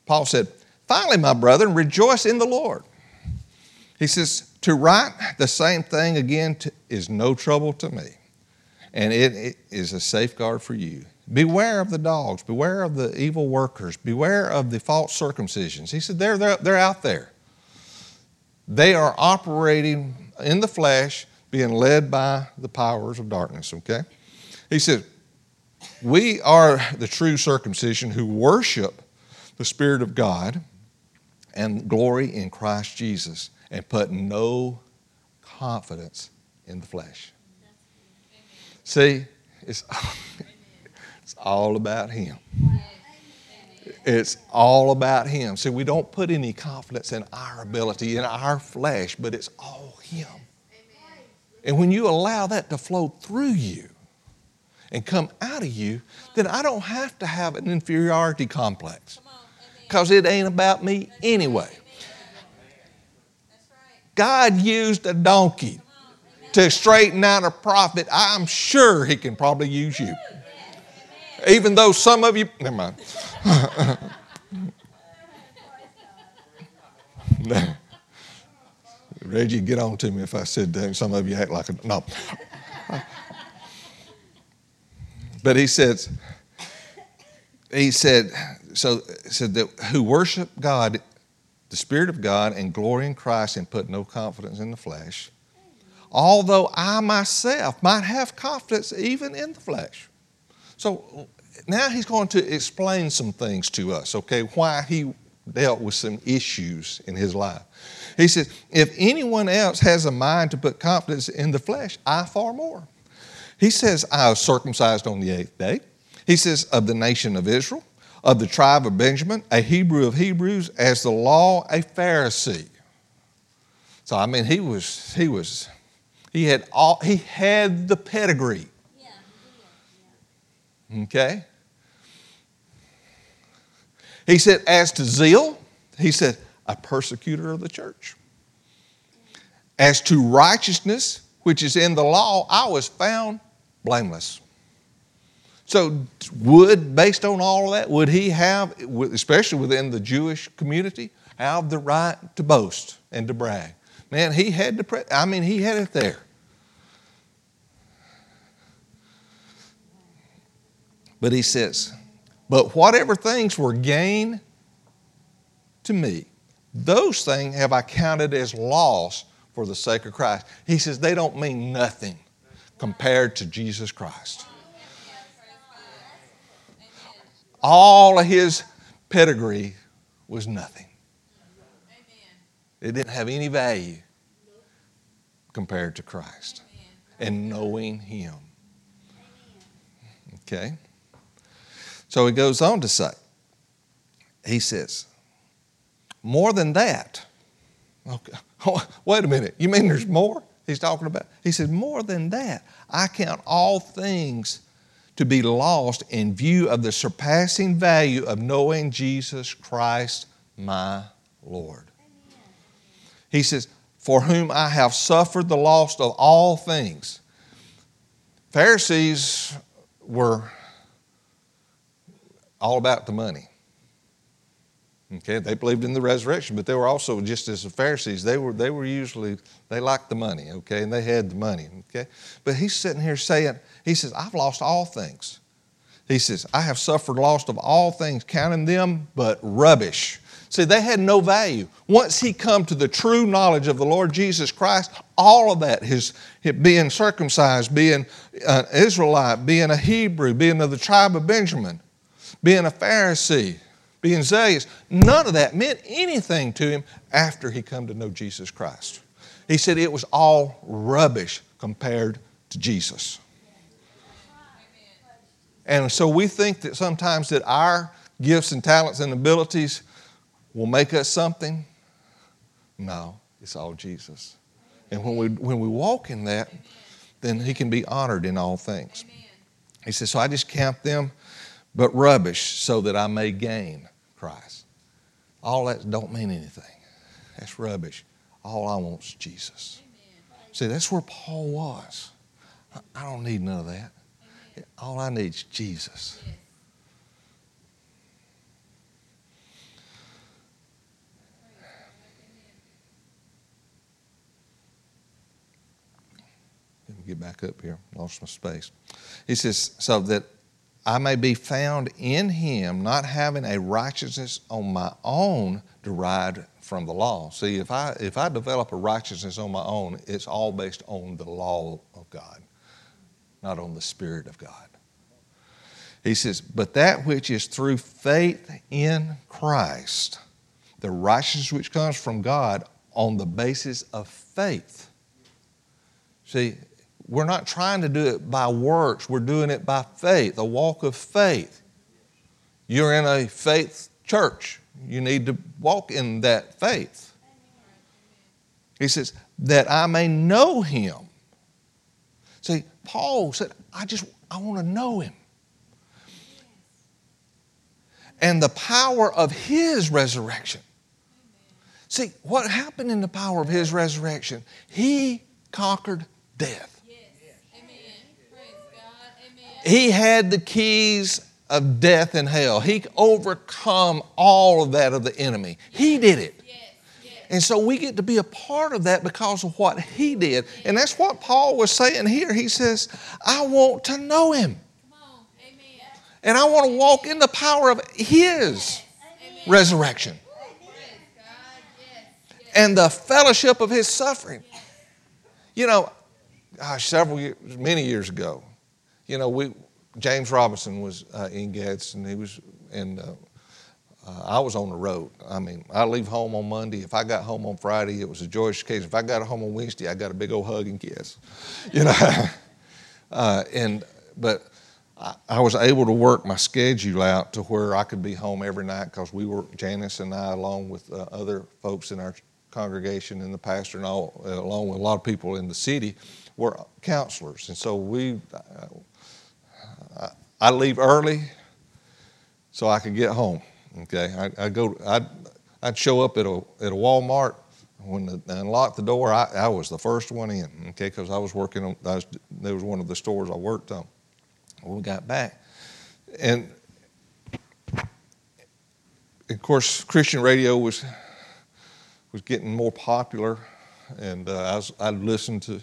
Paul said, Finally, my brethren, rejoice in the Lord. He says, To write the same thing again is no trouble to me, and it is a safeguard for you. Beware of the dogs, beware of the evil workers, beware of the false circumcisions. He said, They're, they're, they're out there. They are operating in the flesh, being led by the powers of darkness, okay? He said, We are the true circumcision who worship the Spirit of God and glory in Christ Jesus and put no confidence in the flesh. See, it's, it's (laughs) all about Him. It's all about Him. See, we don't put any confidence in our ability, in our flesh, but it's all Him. And when you allow that to flow through you and come out of you, then I don't have to have an inferiority complex because it ain't about me anyway. God used a donkey to straighten out a prophet. I'm sure He can probably use you. Even though some of you, never mind. (laughs) Reggie, get on to me if I said that. Some of you act like a, no. But he says, he said, so said that who worship God, the Spirit of God, and glory in Christ and put no confidence in the flesh, although I myself might have confidence even in the flesh. So now he's going to explain some things to us, okay, why he dealt with some issues in his life. He says, if anyone else has a mind to put confidence in the flesh, I far more. He says, I was circumcised on the eighth day. He says, of the nation of Israel of the tribe of Benjamin, a Hebrew of Hebrews, as the law a Pharisee. So I mean, he was he was he had all he had the pedigree. Okay. He said, as to zeal, he said, a persecutor of the church. As to righteousness, which is in the law, I was found blameless. So, would, based on all of that, would he have, especially within the Jewish community, have the right to boast and to brag? Man, he had to, I mean, he had it there. But he says, but whatever things were gain to me, those things have I counted as loss for the sake of Christ. He says they don't mean nothing compared to Jesus Christ. All of his pedigree was nothing. It didn't have any value compared to Christ and knowing him. Okay? So he goes on to say, he says, more than that. Okay. (laughs) Wait a minute. You mean there's more? He's talking about. He said, more than that. I count all things to be lost in view of the surpassing value of knowing Jesus Christ, my Lord. He says, For whom I have suffered the loss of all things. Pharisees were all about the money. Okay, they believed in the resurrection, but they were also just as the Pharisees. They were they were usually they liked the money, okay, and they had the money, okay. But he's sitting here saying, he says, I've lost all things. He says, I have suffered loss of all things, counting them but rubbish. See, they had no value. Once he come to the true knowledge of the Lord Jesus Christ, all of that, his, being circumcised, being an Israelite, being a Hebrew, being of the tribe of Benjamin, being a Pharisee, being zealous, none of that meant anything to him after he come to know Jesus Christ. He said it was all rubbish compared to Jesus. And so we think that sometimes that our gifts and talents and abilities will make us something. No, it's all Jesus. And when we, when we walk in that, then he can be honored in all things. He says, So I just count them but rubbish so that I may gain Christ. All that don't mean anything. That's rubbish. All I want is Jesus. See, that's where Paul was. I don't need none of that. All I need is Jesus. Let me get back up here. Lost my space. He says, so that I may be found in him, not having a righteousness on my own derived from the law. See, if I if I develop a righteousness on my own, it's all based on the law of God, not on the Spirit of God. He says, but that which is through faith in Christ, the righteousness which comes from God on the basis of faith. See, we're not trying to do it by works, we're doing it by faith, a walk of faith. You're in a faith church. You need to walk in that faith. He says, that I may know him. See, Paul said, I just, I want to know him. And the power of his resurrection. See, what happened in the power of his resurrection? He conquered death. He had the keys of death and hell. He overcome all of that of the enemy. He did it. And so we get to be a part of that because of what he did. And that's what Paul was saying here. He says, I want to know him. And I want to walk in the power of his resurrection and the fellowship of his suffering. You know, gosh, several years, many years ago, you know, we James Robinson was uh, in Gadsden. He was, and uh, uh, I was on the road. I mean, I leave home on Monday. If I got home on Friday, it was a joyous occasion. If I got home on Wednesday, I got a big old hug and kiss, (laughs) you know. (laughs) Uh, and but I, I, was able to work my schedule out to where I could be home every night because we were Janice and I, along with uh, other folks in our congregation and the pastor and all, uh, along with a lot of people in the city, were counselors. And so we I leave early so I could get home. Okay, I, I go. I'd, I'd show up at a at a Walmart when the, they unlocked the door. I, I was the first one in. Okay, because I was working on. I was, there was one of the stores I worked on. When we got back, and of course, Christian radio was was getting more popular, and uh, I was, I'd listen to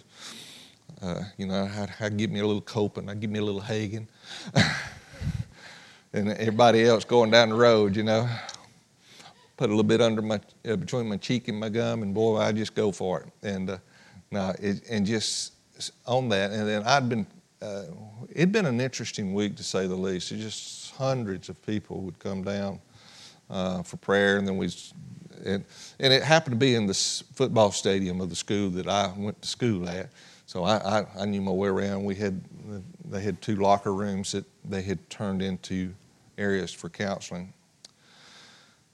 uh, you know, I'd, I'd, give me a little Copeland, I'd give me a little Hagin. (laughs) and everybody else going down the road, you know, put a little bit under my, uh, between my cheek and my gum, and boy, I just go for it. And uh, no, it, and just on that, and then I'd been. Uh, it'd been an interesting week to say the least. It just hundreds of people would come down uh, for prayer, and then we, and, and it happened to be in the football stadium of the school that I went to school at. So I, I, I knew my way around. We had they had two locker rooms that they had turned into areas for counseling.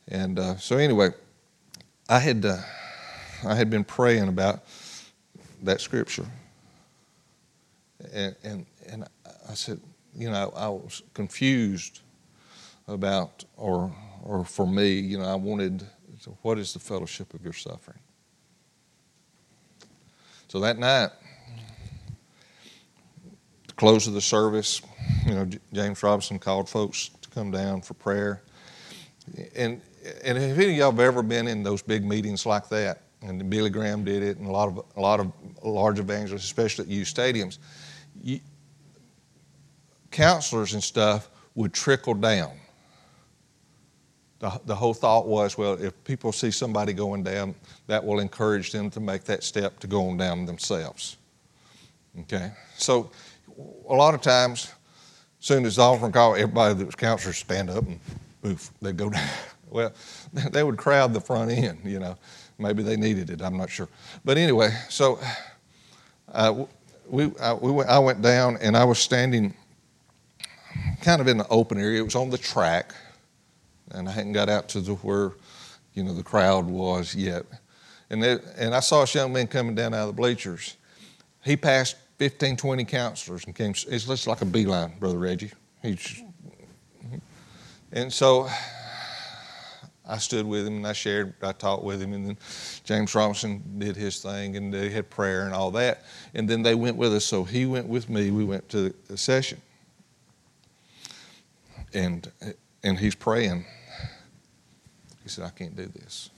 And uh, so anyway, I had uh, I had been praying about that scripture, and and and I said, you know, I was confused about, or or for me, you know, I wanted, what is the fellowship of your suffering? So that night, close of the service, you know, James Robison called folks to come down for prayer, and and if any of y'all have ever been in those big meetings like that, and Billy Graham did it, and a lot of a lot of large evangelists, especially at youth stadiums, you, counselors and stuff would trickle down. The, the whole thought was, well, if people see somebody going down, that will encourage them to make that step to go on down themselves. Okay, so a lot of times, as soon as the offering call, everybody that was counselors stand up and poof, they'd go (laughs) down. Well, they would crowd the front end, you know. Maybe they needed it, I'm not sure. But anyway, so uh, we, I, we went, I went down and I was standing kind of in the open area. It was on the track, and I hadn't got out to the, where, you know, the crowd was yet. And, and I saw this young man coming down out of the bleachers. He passed 15, 20 counselors and came, it's just like a beeline, Brother Reggie. He's, and so I stood with him and I shared, I talked with him, and then James Robison did his thing and they had prayer and all that. And then they went with us, so he went with me. We went to the session. And, and he's praying. He said, I can't do this.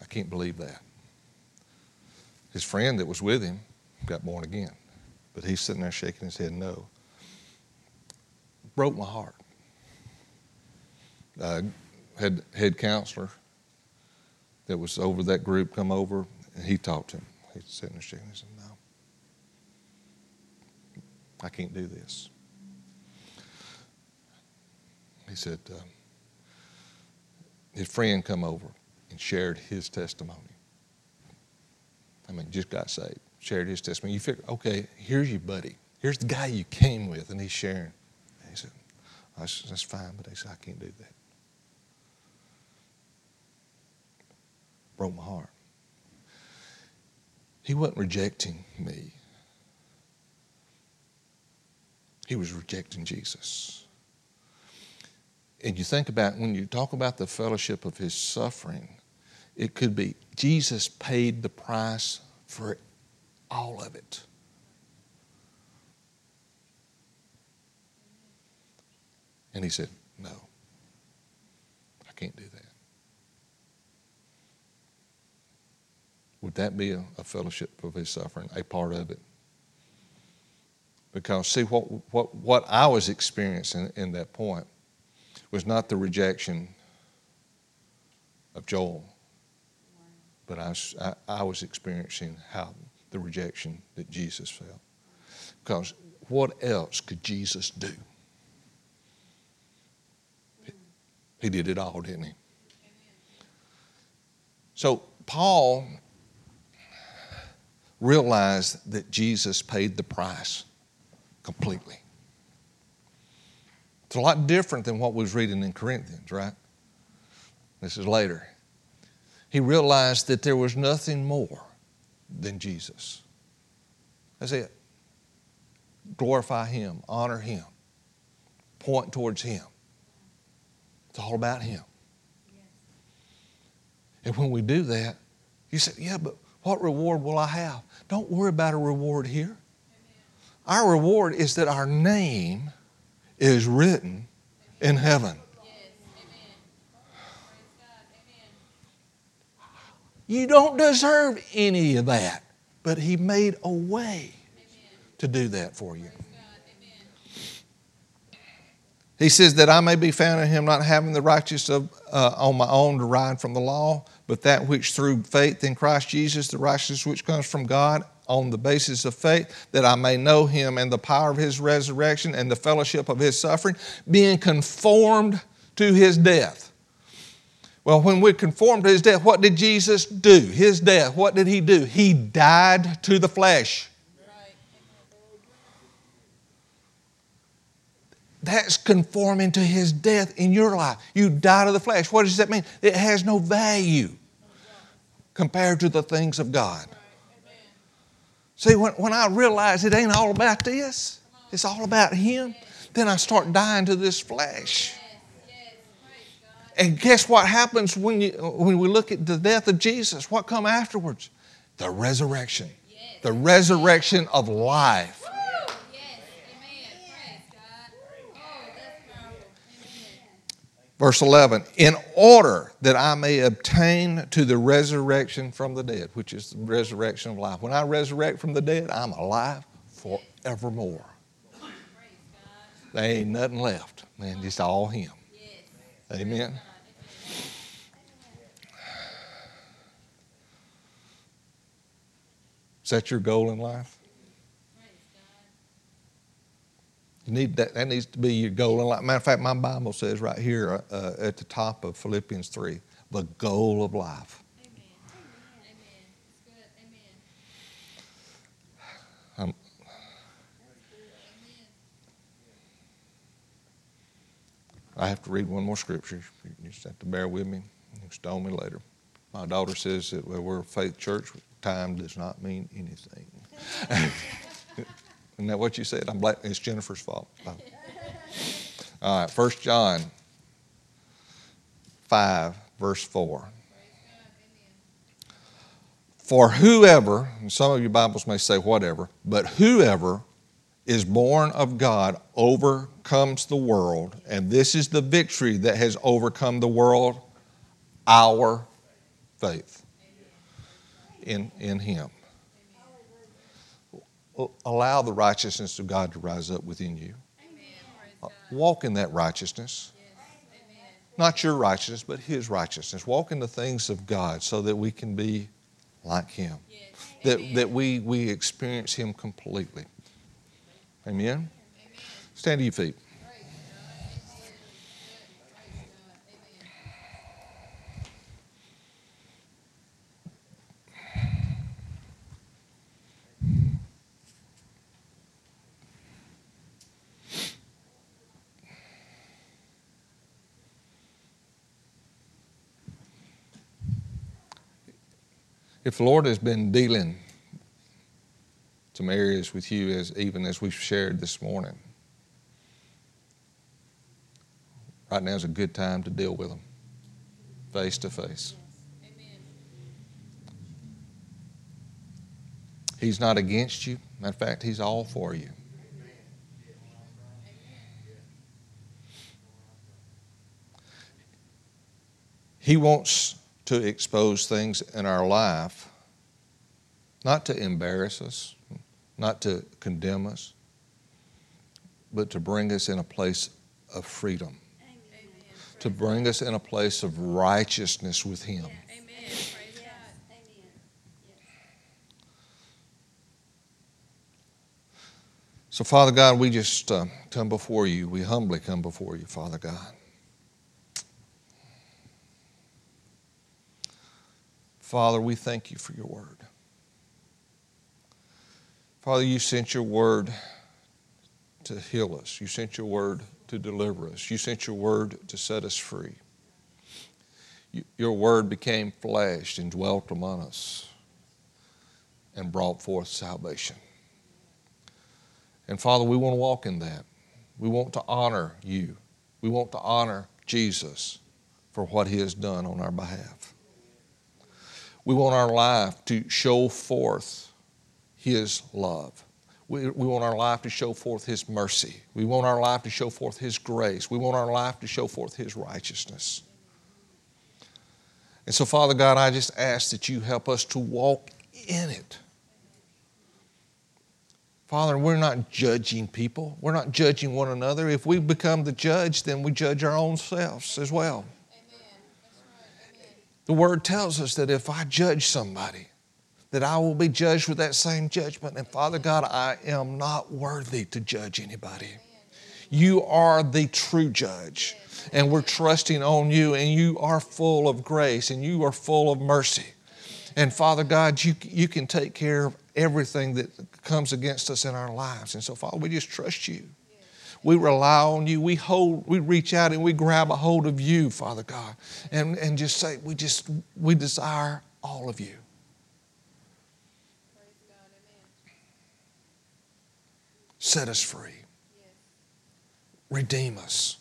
I can't believe that. His friend that was with him got born again, but he's sitting there shaking his head no. Broke my heart. Uh, head, head counselor that was over that group come over, and he talked to him. He's sitting there shaking his head No, I can't do this. He said, uh, his friend come over and shared his testimony. I mean, just got saved, shared his testimony. You figure, okay, here's your buddy. Here's the guy you came with, and he's sharing. he said, oh, that's, that's fine, but he said, I can't do that. broke my heart. He wasn't rejecting me, he was rejecting Jesus. And you think about when you talk about the fellowship of his suffering, it could be Jesus paid the price for all of it. And he said, No, I can't do that. Would that be a, a fellowship of his suffering, a part of it? Because, see, what, what, what I was experiencing in that point was not the rejection of Joel, but I, I, I was experiencing how the rejection that Jesus felt. Because what else could Jesus do? He did it all, didn't he? So, Paul realized that Jesus paid the price completely. It's a lot different than what we was reading in Corinthians, right? This is later. He realized that there was nothing more than Jesus. That's it. Glorify Him, honor Him, point towards Him. It's all about Him. And when we do that, you say, yeah, but what reward will I have? Don't worry about a reward here. Our reward is that our name is written in heaven. You don't deserve any of that, but He made a way to do that for you. He says that I may be found in Him, not having the righteousness of, uh, on my own derived from the law, but that which through faith in Christ Jesus, the righteousness which comes from God on the basis of faith, that I may know him and the power of his resurrection and the fellowship of his suffering, being conformed to his death. Well, when we conform to his death, what did Jesus do? His death, what did he do? He died to the flesh. That's conforming to his death in your life. You die to the flesh. What does that mean? It has no value compared to the things of God. See, when, when I realize it ain't all about this, it's all about Him, then I start dying to this flesh. And guess what happens when, you, when we look at the death of Jesus? What come afterwards? The resurrection. The resurrection of life. Verse 11, in order that I may obtain to the resurrection from the dead, which is the resurrection of life. When I resurrect from the dead, I'm alive forevermore. There ain't nothing left, man, just all Him. Amen. Is that your goal in life? You need that, that needs to be your goal in life. Matter of fact, my Bible says right here uh, uh at the top of Philippians 3 the goal of life. I have to read one more scripture. You just have to bear with me. You stone me later. My daughter says that we're a faith church. Time does not mean anything. (laughs) Isn't that what you said? I'm black. It's Jennifer's fault. All right, 1 John 5, verse 4. For whoever, and some of your Bibles may say whatever, but whoever is born of God overcomes the world, and this is the victory that has overcome the world, our faith in, in Him allow the righteousness of God to rise up within you. Walk in that righteousness. Not your righteousness, but His righteousness. Walk in the things of God so that we can be like Him, that, that we, we experience Him completely. Amen? Stand to your feet. If the Lord has been dealing some areas with you, as even as we've shared this morning, right now is a good time to deal with them face to face. He's not against you. Matter of fact, He's all for you. He wants to expose things in our life, not to embarrass us, not to condemn us, but to bring us in a place of freedom, Amen. to bring us in a place of righteousness with Him. Amen. So, Father God, we just uh, come before you. We humbly come before you, Father God. Father, we thank you for your word. Father, you sent your word to heal us. You sent your word to deliver us. You sent your word to set us free. your word became flesh and dwelt among us and brought forth salvation. And Father, we want to walk in that. We want to honor you. We want to honor Jesus for what he has done on our behalf. We want our life to show forth His love. We, we want our life to show forth His mercy. We want our life to show forth His grace. We want our life to show forth His righteousness. And so, Father God, I just ask that you help us to walk in it. Father, we're not judging people. We're not judging one another. If we become the judge, then we judge our own selves as well. The Word tells us that if I judge somebody, that I will be judged with that same judgment. And Father God, I am not worthy to judge anybody. You are the true judge. And we're trusting on you, and you are full of grace and you are full of mercy. And Father God, you, you can take care of everything that comes against us in our lives. And so, Father, we just trust you. We rely on you. We hold, we reach out and we grab a hold of you, Father God, and, and just say, we just we desire all of you. Praise God. Amen. Set us free. Redeem us.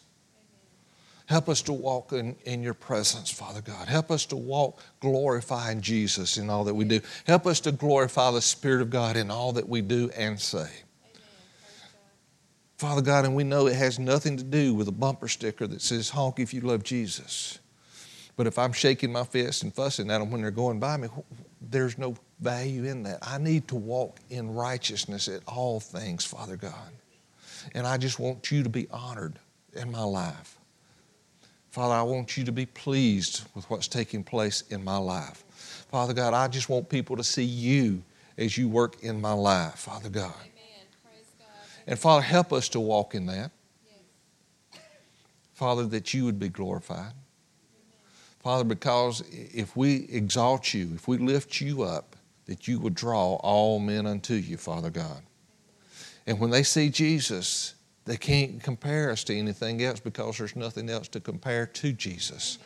Help us to walk in, in your presence, Father God. Help us to walk glorifying Jesus in all that we do. Help us to glorify the Spirit of God in all that we do and say. Father God, and we know it has nothing to do with a bumper sticker that says, honk if you love Jesus. But if I'm shaking my fist and fussing at them when they're going by me, there's no value in that. I need to walk in righteousness at all things, Father God. And I just want you to be honored in my life. Father, I want you to be pleased with what's taking place in my life. Father God, I just want people to see you as you work in my life, Father God. God. And Father, help us to walk in that. Yes. Father, that you would be glorified. Father, because if we exalt you, if we lift you up, that you would draw all men unto you, Father God. And when they see Jesus, they can't compare us to anything else because there's nothing else to compare to Jesus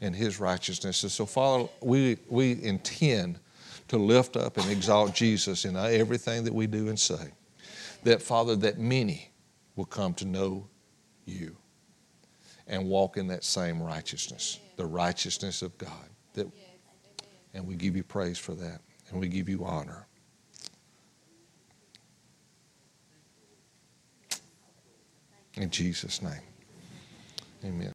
and his righteousness. And so, Father, we, we intend to lift up and exalt Jesus in everything that we do and say. That, Father, that many will come to know you and walk in that same righteousness, the righteousness of God. That, and we give you praise for that, and we give you honor. In Jesus' name, amen.